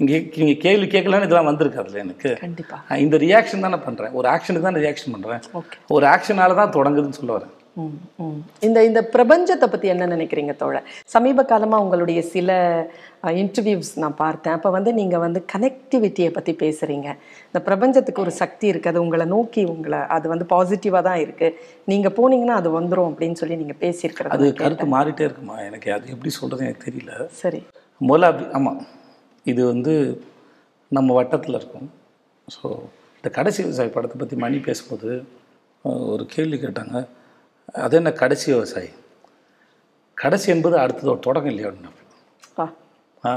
நீங்கள் நீங்கள் கேள்வி கேட்கலான்னு இதெல்லாம் வந்திருக்காதுல்ல எனக்கு. கண்டிப்பா. நான் இந்த ரியாக்ஷன் தானே பண்ணுறேன் ஒரு ஆக்ஷனுக்கு தான் ரியாக்ஷன் பண்ணுறேன் ஒரு ஆக்ஷனால தான் தொடங்குதுன்னு சொல்ல வரேன். இந்த இந்த பிரபஞ்சத்தை பத்தி என்ன நினைக்கிறீங்க தோழர்? சமீப காலமா உங்களுடைய சில இன்டர்வியூஸ் நான் பார்த்தேன். அப்ப வந்து நீங்க வந்து கனெக்டிவிட்டியை பத்தி பேசுறீங்க. இந்த பிரபஞ்சத்துக்கு ஒரு சக்தி இருக்கு. அது உங்களை நோக்கி உங்களை அது வந்து பாசிட்டிவா தான் இருக்கு. நீங்க போனீங்கன்னா அது வந்துரும் அப்படின்னு சொல்லி நீங்க பேசியிருக்கிறது அது கருத்து மாறிட்டே இருக்குமா? எனக்கு அது எப்படி சொல்கிறது எனக்கு தெரியல. சரி. முதல்ல அப்படி ஆமாம் இது வந்து நம்ம வட்டத்தில் இருக்கும். ஸோ இந்த கடைசி விவசாயி படத்தை பற்றி மணி பேசும்போது ஒரு கேள்வி கேட்டாங்க. அது என்ன கடைசி விவசாயி? கடைசி என்பது அடுத்தது ஒரு தொடக்கம் இல்லையா ஆ.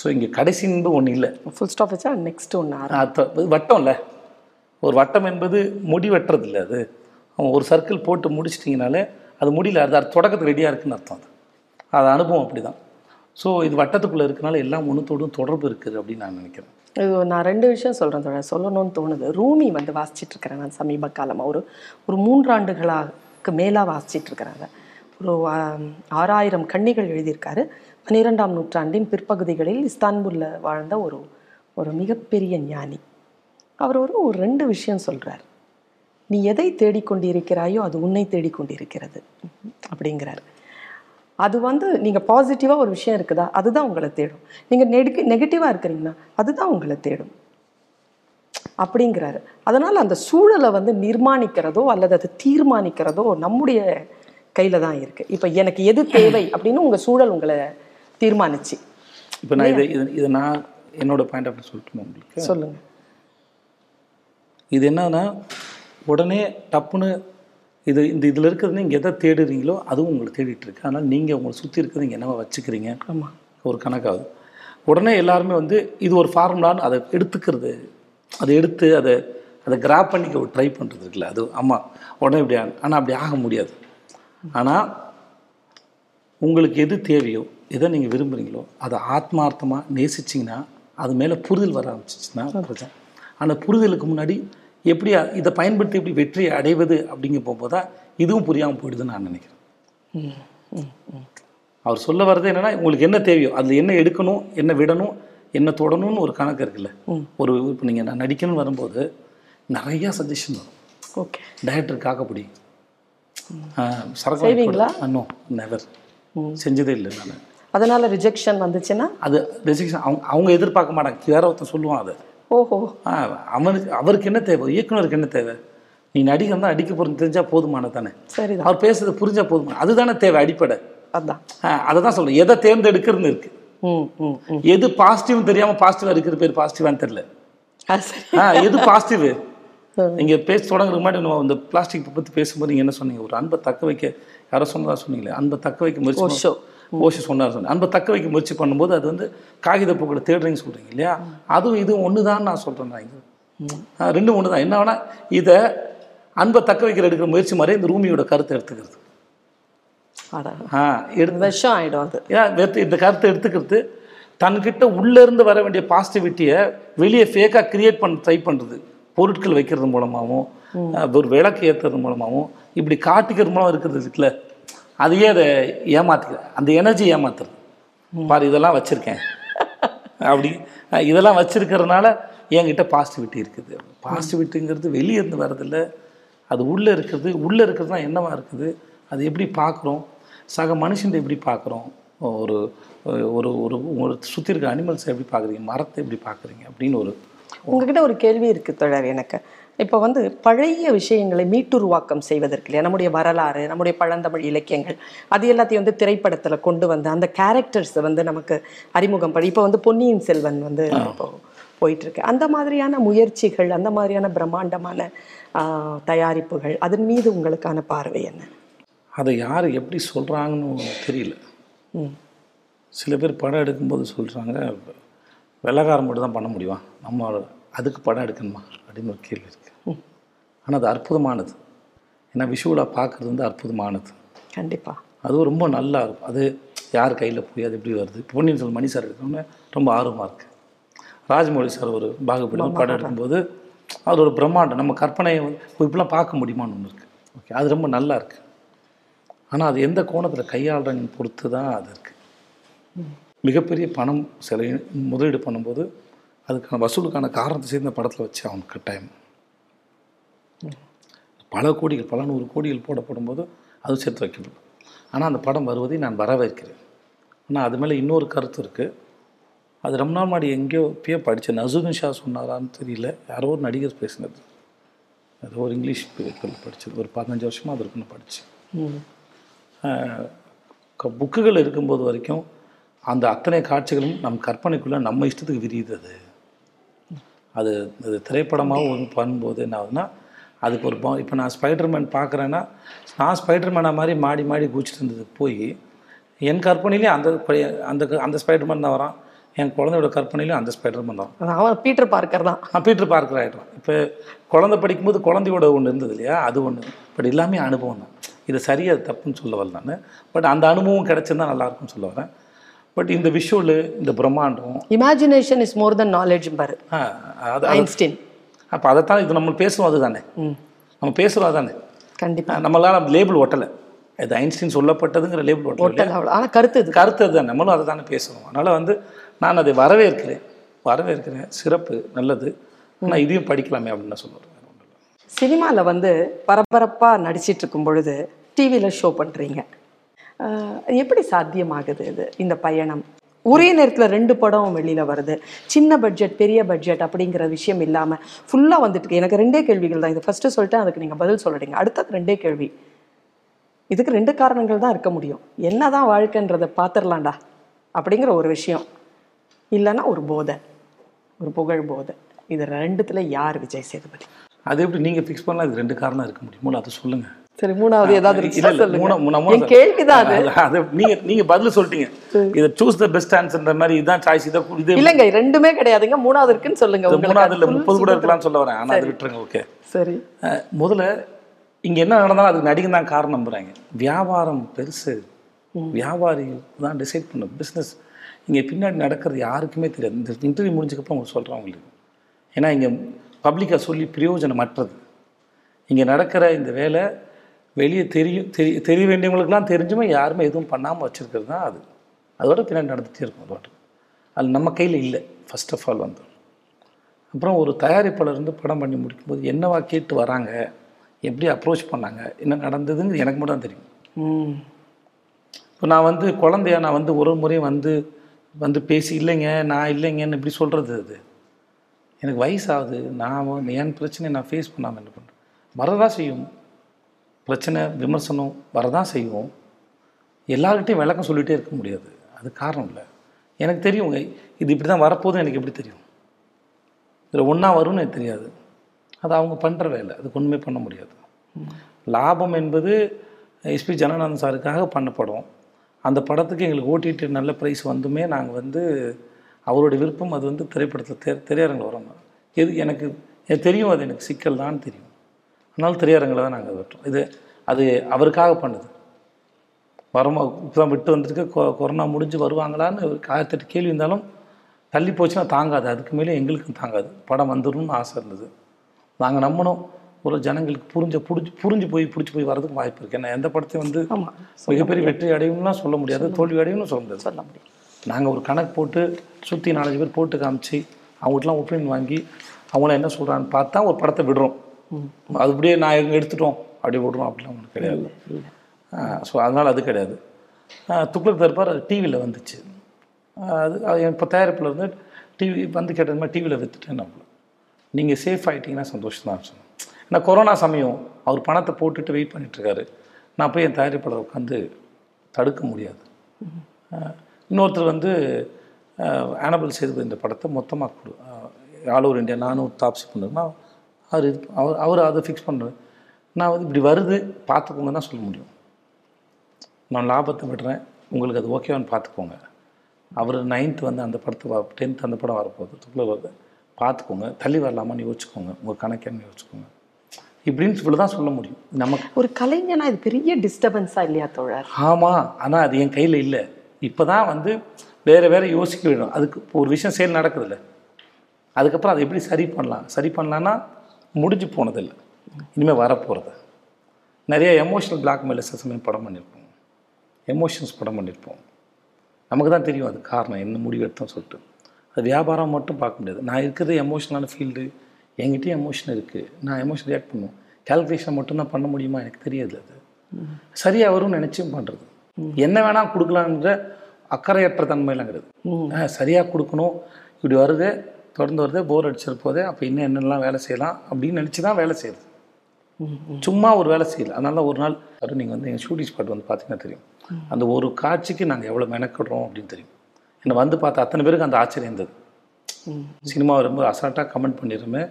ஸோ இங்கே கடைசி என்பது ஒன்றும் இல்லை. ஃபுல் ஸ்டாப் வச்சா நெக்ஸ்ட் ஒன்று வட்டம் இல்லை. ஒரு வட்டம் என்பது முடி வெட்டுறது இல்லை அது. ஒரு சர்க்கிள் போட்டு முடிச்சிட்டிங்கனாலே அது முடியல அது அது தொடக்கத்துக்கு ரெடியாக இருக்குன்னு அர்த்தம் அது. அது அனுபவம் அப்படி தான் ஸோ இது வட்டத்துக்குள்ளே இருக்கனால எல்லாம் ஒன்றுத்தோடும் தொடர்பு இருக்குது அப்படின்னு நான் நினைக்கிறேன். இது நான் ரெண்டு விஷயம் சொல்கிறேன் தோழர். சொல்லணும்னு தோணுது. ரூமி வந்து வாசிச்சிட்டு இருக்கிறேன் நான் சமீப காலமாக ஒரு ஒரு மூன்றாண்டுகளாக்கு மேலாக வாசிச்சிட்டு இருக்கிறேன் அதை ஒரு ஆறாயிரம் கன்னிகள் எழுதியிருக்காரு. பன்னிரெண்டாம் நூற்றாண்டின் பிற்பகுதிகளில் இஸ்தான்புல்ல வாழ்ந்த ஒரு ஒரு மிகப்பெரிய ஞானி. அவர் ஒரு ஒரு ரெண்டு விஷயம் சொல்கிறார் நீ எதை தேடிக்கொண்டிருக்கிறாயோ அது உன்னை தேடிக்கொண்டிருக்கிறது அப்படிங்கிறார். அது வந்து நீங்கள் பாசிட்டிவாக ஒரு விஷயம் இருக்குதா? அதுதான் உங்களை தேடும். நீங்கள் நெடுக்கு நெகட்டிவாக இருக்கிறீங்கன்னா அதுதான் உங்களை தேடும். அப்படிங்கிறாரு. அதனால் அந்த சூழலை வந்து நிர்மாணிக்கிறதோ அல்லது அதை தீர்மானிக்கிறதோ நம்முடைய கையில் தான் இருக்குது இப்போ எனக்கு எது தேவை அப்படின்னு உங்கள் சூழல் உங்களை தீர்மானிச்சு. இப்போ நான் இதை இதை இதை நான் என்னோட பாயிண்ட் ஆஃப் சொல்லட்டுமா உங்களுக்கு? சொல்லுங்க. இது என்னன்னா உடனே டப்புன்னு இது இந்த இதில் இருக்கிறது நீங்கள் எதை தேடுறீங்களோ அதுவும் உங்களை தேடிட்டு இருக்கு. அதனால் நீங்கள் உங்களை சுற்றி இருக்கிறது நீங்கள் என்னவா வச்சுக்கிறீங்க? ஆமாம் ஒரு கணக்காகுது உடனே எல்லாருமே வந்து இது ஒரு ஃபார்முலான்னு அதை எடுத்துக்கிறது. அதை எடுத்து அதை அதை கிராப் பண்ணிக்க ஒரு ட்ரை பண்ணுறது இருக்குல்ல அது ஆமாம் உடனே இப்படி ஆனால் அப்படி ஆக முடியாது. ஆனால் உங்களுக்கு எது தேவையோ எதை நீங்கள் விரும்புகிறீங்களோ அதை ஆத்மார்த்தமாக நேசிச்சிங்கன்னா அது மேலே புரிதல் வர ஆரம்பிச்சிச்சுன்னா பிரச்சனை. அந்த புரிதலுக்கு முன்னாடி எப்படி இதை பயன்படுத்தி எப்படி வெற்றி அடைவது அப்படிங்க போகும்போது தான் இதுவும் புரியாமல் போயிடுதுன்னு நான் நினைக்கிறேன். ம் ம் ம் அவர் சொல்ல வர்றது என்னன்னா உங்களுக்கு என்ன தேவையோ அதில் என்ன எடுக்கணும் என்ன விடணும் என்ன தொடணும்னு ஒரு கணக்கு இருக்குல்ல. ஒரு இப்போ நீங்கள் நான் நடிக்கணும்னு வரும்போது நிறையா சஜஷன் வரும். ஓகே டைரக்டர் காக்கப்பிடி. சரக்கு? நோ நெவர் செஞ்சதே இல்லை நான். அதனால் ரிஜெக்ஷன் வந்துச்சுன்னா? அது ரெசிக்ஷன் அவங்க அவங்க எதிர்பார்க்க மாட்டாங்க. வேற ஒருத்தன் சொல்லுவான் அதை. ஓஹோ. ஆ, அவனுக்கு அவருக்கு என்ன தேவை? இயக்குனருக்கு என்ன தேவை? நீ நடிகர் தான் அடிக்க போகிறது தெரிஞ்சால் போதுமானது தானே? சரிதான். அவர் பேசுறது புரிஞ்சா போதுமான அதுதானே தேவை அடிப்படை. அதான். ஆ, அதை தான் சொல்கிறேன் எதை தேர்ந்தெடுக்கிறதுன்னு இருக்கு. எது பாசிட்டிவ் தெரியாம பாசிட்டிவா இருக்கிற பேர் பாசிட்டிவான்னு தெரியல. சரி. எது பாசிட்டிவ் நீங்க பேச தொடங்குறதுக்கு முன்னாடி நம்ம இந்த பிளாஸ்டிக் பத்தி பேசும்போது நீங்க என்ன சொன்னீங்க? ஒரு அன்பை தக்க வைக்க யாரோ சொன்னதா சொன்னீங்களே? அன்பை தக்க வைக்க முயற்சி ஓஷோ சொன்னார் சொன்னேன் அன்பை தக்க வைக்க முயற்சி பண்ணும்போது அது வந்து காகித பூக்களை தேடுறீங்கன்னு சொல்றீங்க இல்லையா? அதுவும் இதுவும் ஒன்று தான் நான் சொல்றேன் நான் ஆ, ரெண்டும் ஒன்று தான் என்ன வேணா இதை அன்பை தக்க வைக்கிற எடுக்கிற முயற்சி மாதிரி இந்த ரூமியோட கருத்தை எடுத்துக்கிறது. ஆ எடுத்து விஷம் ஆயிடும் அது. இந்த கருத்தை எடுத்துக்கிறது தன்கிட்ட உள்ள இருந்து வர வேண்டிய பாசிட்டிவிட்டியை வெளியே ஃபேக்காக கிரியேட் பண்ண ட்ரை பண்ணுறது பொருட்கள் வைக்கிறது மூலமாகவும் ஒரு விளக்கு ஏற்றுறது மூலமாகவும் இப்படி காட்டிக்கிறது மூலம் இருக்கிறது இருக்குல்ல? அதையே அதை ஏமாத்திக்க அந்த எனர்ஜி ஏமாத்துறது. பாரு இதெல்லாம் வச்சுருக்கேன். அப்படி இதெல்லாம் வச்சுருக்கிறதுனால என்கிட்ட பாசிட்டிவிட்டி இருக்குது. பாசிட்டிவிட்டிங்கிறது வெளியே இருந்து வர்றதில்ல. அது உள்ளே இருக்கிறது உள்ளே இருக்கிறது தான் என்னவா இருக்குது? அது எப்படி பார்க்குறோம்? சக மனுஷன் எப்படி பார்க்குறோம்? ஒரு ஒரு ஒரு ஒரு சுற்றி இருக்க அனிமல்ஸை எப்படி பார்க்குறீங்க? மரத்தை எப்படி பார்க்குறீங்க? அப்படின்னு ஒரு உங்ககிட்ட ஒரு கேள்வி இருக்குது தொடர் எனக்கு. இப்போ வந்து பழைய விஷயங்களை மீட்டுருவாக்கம் செய்வதற்கு இல்லையா? நம்முடைய வரலாறு நம்முடைய பழந்தமிழ் இலக்கியங்கள் அது எல்லாத்தையும் வந்து திரைப்படத்துல கொண்டு வந்து அந்த கேரக்டர்ஸை வந்து நமக்கு அறிமுகம் பண்ணி இப்போ வந்து பொன்னியின் செல்வன் வந்து இப்போ போயிட்டு இருக்கு அந்த மாதிரியான முயற்சிகள் அந்த மாதிரியான பிரம்மாண்டமான தயாரிப்புகள் அதன் மீது உங்களுக்கான பார்வை என்ன? அதை யார் எப்படி சொல்கிறாங்கன்னு தெரியல. சில பேர் படம் எடுக்கும்போது சொல்கிறாங்க வெள்ளக்காரன் மட்டும் தான் பண்ண முடியுமா? நம்ம அதுக்கு படம் எடுக்கணுமா அப்படின்னு ஒரு கேள்வி இருக்குது ஆனால் அது அற்புதமானது. ஏன்னா விஷுவலாக பார்க்குறது வந்து அற்புதமானது. கண்டிப்பா. அதுவும் ரொம்ப நல்லா இருக்கும். அது யார் கையில் போய் அது எப்படி வருது? பொன்னியின் செல்வன் மணி சார் எடுக்கணும்னு ரொம்ப ஆர்வமாக இருக்குது ராஜமௌழி சார் ஒரு பாகுபலி படம் எடுக்கும்போது அது ஒரு பிரம்மாண்டம். நம்ம கற்பனையை வந்து இப்படிலாம் பார்க்க முடியுமான்னு ஒன்று இருக்குது ஓகே அது ரொம்ப நல்லா இருக்குது ஆனால் அது எந்த கோணத்தில் கையாளுறங்கன்னு பொறுத்து தான் அது இருக்குது மிகப்பெரிய பணம் செலவு முதலீடு பண்ணும்போது அதுக்கான வசூலுக்கான காரணத்தை சேர்ந்த படத்தில் வச்சு அவனுக்கு கட்டாயம் பல கோடிகள் பல நூறு கோடிகள் போடப்படும் போது அது சேர்த்து வைக்கப்படும். ஆனால் அந்த படம் வருவதை நான் வரவேற்கிறேன். ஆனால் அது மேலே இன்னொரு கருத்து இருக்குது அது ரொம்ப நாள் முன்னாடி எங்கேயோ இப்பயே படித்தேன் நசுதன் ஷா சொன்னாரான்னு தெரியல. யாரோ ஒரு நடிகர் பேசினது. அது ஒரு இங்கிலீஷ் பேப்பரில் படித்தது ஒரு பதினஞ்சு வருஷமாக அது இருக்குன்னு படித்தேன். புக்குகள் இருக்கும்போது வரைக்கும் அந்த அத்தனை காட்சிகளும் நம் கற்பனைக்குள்ளே நம்ம இஷ்டத்துக்கு விரியுது அது. அது அது திரைப்படமாக ஒரு பண்ணும்போது என்ன ஆகுதுன்னா அதுக்கு ஒரு இப்போ நான் ஸ்பைடர்மேன் பார்க்குறேன்னா நான் ஸ்பைடர்மேனை மாதிரி மாடி மாடி குச்சிட்டு இருந்தது போய் என் கற்பனையிலே அந்த அந்த அந்த ஸ்பைடர்மேன் தான் வரான். என் குழந்தையோட கற்பனையிலையும் அந்த ஸ்பைடர்மேன் தான். அவன் பீட்டர் பார்க்கர் தான். நான் பீட்டர் பார்க்கர் ஆகிட்டோம் இப்போ குழந்தை படிக்கும்போது குழந்தையோட ஒன்று இருந்தது இல்லையா? அது ஒன்று பட் எல்லாமே அனுபவம் தான். இது சரி அது தப்புன்னு சொல்ல வரல நான். பட் அந்த அனுபவம் கிடைச்சிருந்தா நல்லா இருக்கும்னு சொல்ல வரேன். பட் இந்த விஷுவலு இந்த பிரம்மாண்டம் imagination is more than knowledge பாரு. ஐன்ஸ்டீன் அப்போ அதைத்தான் இது நம்ம பேசுகிறோம் அதுதானே. நம்ம பேசுகிறோம் அதானே கண்டிப்பா. நம்மளால லேபிள் ஒட்டலை. இது ஐன்ஸ்டீன் சொல்லப்பட்டதுங்கிற லேபிள் ஒட்டலை ஆனால் கருத்து இது. கருத்து அதுதான் நம்மளும் அதை தானே பேசுகிறோம் அதனால் வந்து நான் அதை வரவேற்கிறேன். வரவேற்கிறேன். சிறப்பு நல்லது. ஆனால் இதையும் படிக்கலாமே அப்படின்னு நான் சொல்லுவேன் சினிமாவில் வந்து பரபரப்பாக நடிச்சிட்டு இருக்கும் பொழுது டிவியில் ஷோ பண்ணுறீங்க எப்படி சாத்தியமாகுது இது இந்த பயணம்? ஒரே நேரத்தில் ரெண்டு படம் வெளியில் வருது. சின்ன பட்ஜெட் பெரிய பட்ஜெட் அப்படிங்கிற விஷயம் இல்லாமல் ஃபுல்லாக வந்துட்டு எனக்கு ரெண்டே கேள்விகள் தான். இது ஃபஸ்ட்டு சொல்லிட்டு அதுக்கு நீங்கள் பதில் சொல்லிடுங்க. அடுத்தது ரெண்டே கேள்வி. இதுக்கு ரெண்டு காரணங்கள் தான் இருக்க முடியும். என்னதான் வாழ்க்கைன்றதை பார்த்துடலாம்டா அப்படிங்கிற ஒரு விஷயம். இல்லைன்னா ஒரு போதை. ஒரு புகழ் போதை. இது ரெண்டுத்தில் யார் விஜய் சேதுபதி? அது எப்படி நீங்கள் ஃபிக்ஸ் பண்ணலாம்? இது ரெண்டு காரணம் இருக்க முடியுமோ அதை சொல்லுங்கள் சரி மூணாவது ஏதாவது கேள்விதான் அது. நீங்க நீங்க பதில் சொல்லிட்டீங்க. இதை சூஸ் த பெஸ்ட் ஆன்சர்ன்ற மாதிரி இதுதான் சாய்ஸ் இதை இது இல்லைங்க ரெண்டுமே கிடையாதுங்க. மூணாவது இருக்குன்னு சொல்லுங்க மூணாவது இல்ல அது full முப்பது கூட சுதந்திரம். இருக்கலாம்னு சொல்ல வரேன். ஆனா அது விட்டுருங்க ஓகே சரி. முதல்ல இங்க என்ன நடந்தாலும் அதுக்கு நடிகன் தான் காரணம் நம்புறாங்க. வியாபாரம் பெருசு. வியாபாரி தான் டிசைட் பண்ண பிஸ்னஸ் இங்க பின்னாடி நடக்கிறது யாருக்குமே தெரியாது. இந்த இன்டர்வியூ முடிஞ்சதுக்கப்புறம் உங்களுக்கு சொல்கிறேன் உங்களுக்கு. ஏன்னா இங்க பப்ளிக்காக சொல்லி பிரயோஜனமற்றது இங்க நடக்கிற இந்த வேலை வெளியே தெரியும் தெரிய தெரிய வேண்டியவங்களுக்குலாம் தெரிஞ்சுமே யாருமே எதுவும் பண்ணாமல் வச்சிருக்கிறது தான் அது. அதோட பின்னாடி நடந்துகிட்டே இருக்கும் அதோட அது நம்ம கையில் இல்லை ஃபர்ஸ்ட் ஆஃப் ஆல் வந்து. அப்புறம் ஒரு தயாரிப்பாளர் இருந்து படம் பண்ணி முடிக்கும்போது என்னவா கேட்டு வராங்க எப்படி அப்ரோச் பண்ணாங்க என்ன நடந்ததுன்னு எனக்கு மட்டும் தான் தெரியும். இப்போ நான் வந்து குழந்தையா நான் வந்து ஒரு முறையும் வந்து வந்து பேசி இல்லைங்க நான் இல்லைங்கன்னு இப்படி சொல்கிறது அது. எனக்கு வயசாகுது நான் என் பிரச்சனையை நான் ஃபேஸ் பண்ணாமல் என்ன பண்ணுறேன் வரதான் செய்யும். பிரச்சனை விமர்சனம் வரதான் செய்வோம் எல்லார்கிட்டையும் விளக்கம் சொல்லிகிட்டே இருக்க முடியாது. அது காரணம் இல்லை. எனக்கு தெரியும் இது இப்படி தான் வரப்போதும் எனக்கு எப்படி தெரியும்? இதில் ஒன்றா வரும்னு எனக்கு தெரியாது. அது அவங்க பண்ணுற வேலை. அதுக்கு ஒன்றுமே பண்ண முடியாது. லாபம் என்பது எஸ்பி ஜனநாதன் சாருக்காக பண்ண படம். அந்த படத்துக்கு எங்களுக்கு ஓட்டிகிட்டு நல்ல ப்ரைஸ் வந்துமே நாங்கள் வந்து அவரோட விருப்பம் அது வந்து திரைப்படத்தில் தெ திரையரங்கில் வரணும் எது எனக்கு தெரியும் அது எனக்கு சிக்கல் தான் தெரியும். அதனால திரையரங்கில் தான் நாங்கள் வெட்டுறோம். இது அது அவருக்காக பண்ணுது. வரமா இப்போ விட்டு வந்திருக்கு. கொ கொரோனா முடிஞ்சு வருவாங்களான்னு ஆயிரத்தெட்டு கேள்வி இருந்தாலும் தள்ளி போச்சுன்னா தாங்காது. அதுக்கு மேலே எங்களுக்கும் தாங்காது. படம் வந்துடும்னு ஆசை இருந்தது. நாங்கள் நம்பணும். ஒரு ஜனங்களுக்கு புரிஞ்ச புடிச்சு புரிஞ்சு போய் பிடிச்சி போய் வரதுக்கு வாய்ப்பு இருக்குது ஏன்னா எந்த படத்தையும் வந்து மிகப்பெரிய வெற்றி அடையும்லாம் சொல்ல முடியாது. தோல்வி அடையும்னு சொல்ல முடியாது. சொல்ல முடியும் நாங்கள் ஒரு கணக்கு போட்டு சுற்றி நாலஞ்சு பேர் போட்டு காமிச்சு அவங்ககிட்டலாம் ஒப்பீனியன் வாங்கி அவங்கள என்ன சொல்கிறான்னு பார்த்தா ஒரு படத்தை விடுறோம். அது அப்படியே நான் எங்க எடுத்துட்டோம். அப்படியே விடுறோம் அப்படிலாம் ஒன்றும் கிடையாது. ஸோ அதனால் அது கிடையாது. துக்ளக் தர்பார் அது டிவியில் வந்துச்சு. அது அது இப்போ தயாரிப்பில் இருந்து டிவி வந்து கேட்டது மாதிரி டிவியில் விற்றுட்டேன் நம்மள. நீங்கள் சேஃப் ஆகிட்டீங்கன்னா சந்தோஷம் தான் சொன்னேன் ஏன்னா கொரோனா சமயம் அவர் பணத்தை போட்டுட்டு வெயிட் பண்ணிட்டுருக்காரு நான் போய் என் தயாரிப்பாளர் உட்காந்து தடுக்க முடியாது. இன்னொருத்தர் வந்து ஆனபல் சேதுபதி இந்த படத்தை மொத்தமாக கொடு ஆல் ஓவர் இந்தியா நானும் தாப்சி பண்ணுறேன்னா அவர் இது அவர் அவர் அதை ஃபிக்ஸ் பண்ணுறாரு நான் வந்து இப்படி வருது பார்த்துக்கோங்க தான் சொல்ல முடியும். நான் லாபத்தை விடுறேன் உங்களுக்கு அது ஓகேவான்னு பார்த்துக்கோங்க. அவர் நைன்த் வந்து அந்த படத்தை டென்த் அந்த படம் வரப்போகுது துக்குள்ள வருது. பார்த்துக்கோங்க தள்ளி வரலாமான்னு யோசிச்சுக்கோங்க உங்கள் கணக்கேன்னு யோசிச்சுக்கோங்க. இப்படின்னு இவ்வளோ தான் சொல்ல முடியும். நமக்கு ஒரு கலைஞனா இது பெரிய டிஸ்டர்பன்ஸா இல்லையா தோழர்? ஆமாம் ஆனால் அது என் கையில் இல்லை. இப்போ தான் வந்து வேறு வேறு யோசிக்க வேணும் அதுக்கு இப்போ ஒரு விஷயம் செயல் நடக்குதுல்ல. அதுக்கப்புறம் அதை எப்படி சரி பண்ணலாம்? சரி பண்ணலான்னா முடிஞ்சு போனதில்லை. இனிமேல் வரப்போகிறது நிறைய எமோஷனல் பிளாக்மெயில் சில சமயம் படம் பண்ணியிருப்போம் எமோஷன்ஸ் படம் பண்ணியிருப்போம் நமக்கு தான் தெரியும் அது காரணம் என்ன முடிவு எடுத்தோம் சொல்லிட்டு. அது வியாபாரம் மட்டும் பார்க்க முடியாது. நான் இருக்கிறது எமோஷனலான ஃபீல்டு என்கிட்டயும் எமோஷன் இருக்குது நான் எமோஷன் ரியாக்ட் பண்ணுவேன். கால்குலேஷன் மட்டும்தான் பண்ண முடியுமா? எனக்கு தெரியாது அது. சரியா வரும்னு நினச்சும் பண்ணுறது என்ன வேணால் கொடுக்கலான்ற அக்கறையற்ற தன்மையிலங்கிறது. ஆ, சரியா கொடுக்கணும். இப்படி வருது. தொடர்ந்து வருது போர் அடிச்சிரு போதே அப்போ இன்னும் என்னெல்லாம் வேலை செய்யலாம் அப்படின்னு நினச்சி தான் வேலை செய்யுது. சும்மா ஒரு வேலை செய்யல. அதனால தான் ஒரு நாள் அது நீங்கள் வந்து எங்கள் ஷூட்டிங் ஸ்பாட் வந்து பார்த்தீங்கன்னா தெரியும். அந்த ஒரு காட்சிக்கு நாங்கள் எவ்வளோ மெனக்கிடுறோம் அப்படின்னு தெரியும். என்னை வந்து பார்த்த அத்தனை பேருக்கு அந்த ஆச்சரியம் இருந்தது. சினிமாவை ரொம்ப அசால்ட்டாக கமெண்ட் பண்ணிடுமே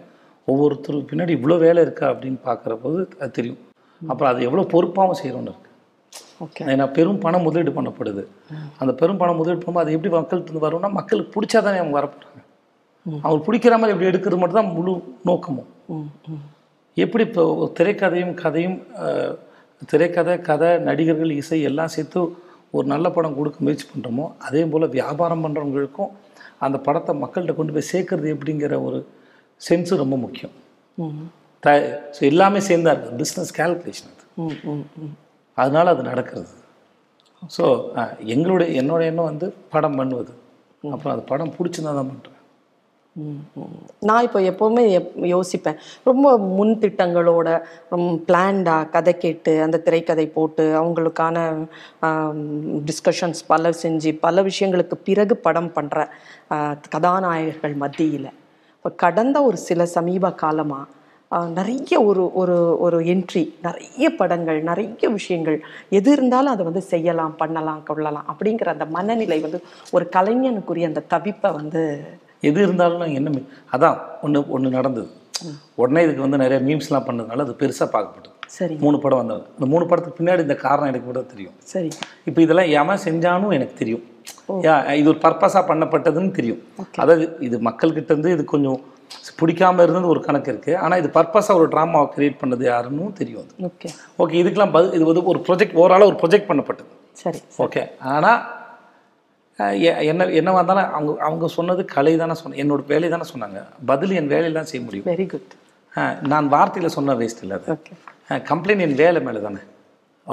ஒவ்வொருத்தருக்கு பின்னாடி இவ்வளோ வேலை இருக்கா அப்படின்னு பார்க்குற போது அது தெரியும். அப்புறம் அது எவ்வளோ பொறுப்பாகவும் செய்கிறோன்னு இருக்கு. ஓகே. ஏன்னா பெரும் பணம் முதலீடு பண்ணப்படுது. அந்த பெரும் பணம் முதலீடு பண்ணும்போது அது எப்படி இருந்து வரும்னா மக்களுக்கு பிடிச்சா தானே அவங்க வரப்போகிறாங்க அவங்களுக்கு பிடிக்கிற மாதிரி எப்படி எடுக்கிறது மட்டும் தான் முழு நோக்கமும். எப்படி இப்போ திரைக்கதையும் கதையும் திரைக்கதை கதை நடிகர்கள் இசை எல்லாம் சேர்த்து ஒரு நல்ல படம் கொடுக்க முயற்சி பண்ணுறோமோ அதே போல் வியாபாரம் பண்ணுறவங்களுக்கும் அந்த படத்தை மக்கள்கிட்ட கொண்டு போய் சேர்க்கறது எப்படிங்கிற ஒரு சென்ஸு ரொம்ப முக்கியம். த ஸோ எல்லாமே சேர்ந்தா இருக்குது பிஸ்னஸ் கால்குலேஷன் அது. அதனால் அது நடக்கிறது. ஸோ எங்களுடைய என்னோட எண்ணம் வந்து படம் பண்ணுவது. அப்புறம் அது படம் பிடிச்சிருந்தா தான் பண்ணுறேன். நான் இப்போ எப்போவுமே எப்- யோசிப்பேன். ரொம்ப முன் திட்டங்களோட பிளான்டாக கதை கேட்டு அந்த திரைக்கதை போட்டு அவங்களுக்கான டிஸ்கஷன்ஸ் பல செஞ்சு பல விஷயங்களுக்கு பிறகு படம் பண்ணுற கதாநாயகர்கள் மத்தியில். இப்போ கடந்த ஒரு சில சமீப காலமாக நிறைய ஒரு ஒரு ஒரு என்ட்ரி நிறைய படங்கள் நிறைய விஷயங்கள் எது இருந்தாலும் அதை வந்து செய்யலாம் பண்ணலாம் கொள்ளலாம் அப்படிங்கிற அந்த மனநிலை வந்து ஒரு கலைஞனுக்குரிய அந்த தவிப்பை வந்து எது இருந்தாலும் என்ன மீ- அதான் ஒன்று ஒன்று நடந்தது. உடனே இதுக்கு வந்து நிறைய மீம்ஸ்லாம் பண்ணதுனால அது பெருசாக பார்க்கப்பட்டது. சரி மூணு படம் வந்தது. அந்த மூணு படத்துக்கு பின்னாடி இந்த காரணம் எனக்கு கூட தெரியும். சரி. இப்போ இதெல்லாம் எவன் செஞ்சானும் எனக்கு தெரியும். இது ஒரு பர்பஸாக பண்ணப்பட்டதுன்னு தெரியும். அதாவது இது மக்கள்கிட்ட இருந்து இது கொஞ்சம் பிடிக்காம இருந்தது ஒரு கணக்கு இருக்குது ஆனால் இது பர்பஸாக ஒரு ட்ராமாவை கிரியேட் பண்ணது யாருன்னு தெரியும் அது. ஓகே ஓகே இதுக்கெல்லாம் பதில் இது வந்து ஒரு ப்ரொஜெக்ட் ஓவராலாக ஒரு ப்ரொஜெக்ட் பண்ணப்பட்டது. சரி ஓகே ஆனால் என்ன என்னவா இருந்தாலும் அவங்க அவங்க சொன்னது கலை தானே சொன்ன என்னோட வேலை தானே சொன்னாங்க. பதில் என் வேலையில் தான் செய்ய முடியும். வெரி குட் நான் வார்த்தையில் சொன்ன வேஸ்ட் இல்லை அது. ஓகே கம்ப்ளைண்ட் என் வேலை மேலே தானே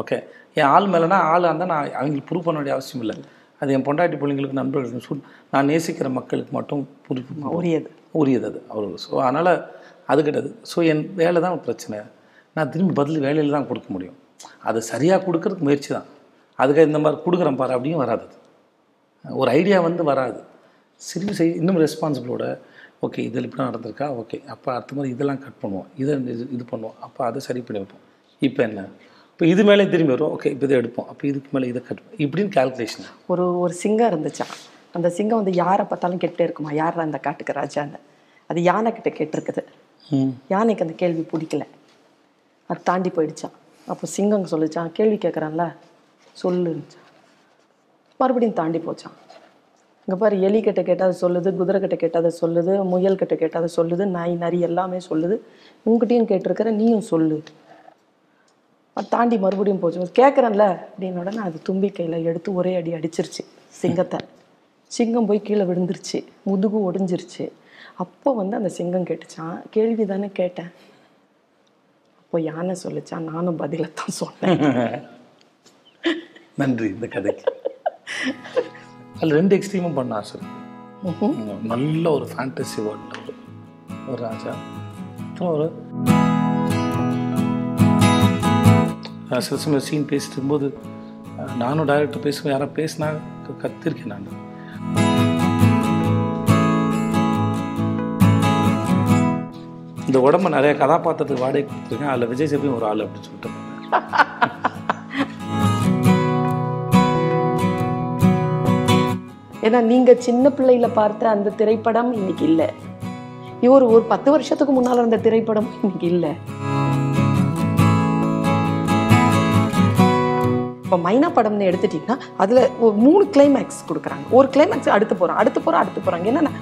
ஓகே என் ஆள் மேலேனா ஆள் இருந்தால் நான் அவங்களுக்கு ப்ரூவ் பண்ண வேண்டிய அவசியம் இல்லை. அது என் பொண்டாட்டி பிள்ளைங்களுக்கு நண்பர்களுக்கு சொல் நான் நேசிக்கிற மக்களுக்கு மட்டும் புரிவு உரியது. உரியது அது அவர்கள் ஸோ அதனால் அது கிடையாது ஸோ என் வேலை தான் பிரச்சனை. நான் திரும்பி பதில் வேலையில் தான் கொடுக்க முடியும். அது சரியாக கொடுக்கறதுக்கு முயற்சி தான். அதுக்கு இந்த மாதிரி கொடுக்குறேன் பாரு அப்படியும் வராது. ஒரு ஐடியா வந்து வராது. சரி செய் இன்னும் ரெஸ்பான்சிபிளோட ஓகே இதில் இப்படி நடந்திருக்கா? ஓகே அப்போ அடுத்த மாதிரி இதெல்லாம் கட் பண்ணுவோம். இதை இது இது பண்ணுவோம். அப்போ அதை சரி பண்ணி வைப்போம். இப்போ என்ன? இப்போ இது மேலே திரும்பி வரும். ஓகே இப்போ இதை எடுப்போம். அப்போ இதுக்கு மேலே இதை கட் இப்படின்னு கால்குலேஷன் ஒரு ஒரு சிங்கம் இருந்துச்சான் அந்த சிங்கம் வந்து யாரை பார்த்தாலும் கேட்டே இருக்குமா? யாரா அந்த காட்டுக்கு ராஜான்னு? அது யானை கிட்ட கேட்டிருக்குது. ம். யானைக்கு அந்த கேள்வி பிடிக்கல. அது தாண்டி போயிடுச்சான் அப்போ சிங்கம் சொல்லுச்சான் கேள்வி கேட்குறான்ல? சொல்லுச்சான் மறுபடியும் தாண்டி போச்சான் இங்கே பாரு எலி கிட்ட கேட்டால் அதை சொல்லுது குதிரை கிட்ட கேட்டால் அதை சொல்லுது முயல் கிட்ட கேட்டால் அதை சொல்லுது நாய் நரி எல்லாமே சொல்லுது. உங்ககிட்டயும் கேட்டிருக்கிற நீயும் சொல்லு. தாண்டி மறுபடியும் போச்சு. கேட்குறேன்ல அப்படின்னு உடனே அது தும்பிக்கையில் எடுத்து ஒரே அடி அடிச்சிருச்சு சிங்கத்தை. சிங்கம் போய் கீழே விழுந்துருச்சு முதுகு ஒடிஞ்சிருச்சு. அப்போ வந்து அந்த சிங்கம் கேட்டுச்சான் கேள்வி தானே கேட்டேன். அப்போ யானை சொல்லிச்சான் நானும் பதிலை தான் சொன்னேன். நன்றி இந்த கதைக்கு. அதில் ரெண்டு எக்ஸ்ட்ரீமும் பண்ண ஆசை இருக்கு. ம், நல்ல ஒரு ஃபேண்டசி வேர்ல்டில் ஒரு ராஜா. ஒரு சில சமயம் சீன் பேசிட்டு இருக்கும்போது நானும் டைரக்டர் பேசுவேன் யாராவது பேசினா கத்திருக்கேன் நான். இந்த உடம்ப நிறைய கதாபாத்திரத்துக்கு வாடகை கொடுத்துருக்கேன். அதில் விஜய் சேதுபதி ஒரு ஆள் அப்படின்னு சொல்லிட்டு ஏன்னா நீங்க சின்ன பிள்ளையில பார்த்த அந்த திரைப்படம் இன்னைக்கு இல்லை. இவர் ஒரு பத்து வருஷத்துக்கு முன்னால் இருந்த திரைப்படம் இன்னைக்கு இல்லை. இப்போ மைனா படம்னு எடுத்துட்டீங்கன்னா அதுல ஒரு மூணு கிளைமேக்ஸ் கொடுக்குறாங்க. ஒரு கிளைமேக்ஸ் அடுத்து போறோம் அடுத்து போறோம் அடுத்து போறாங்க. என்னென்ன?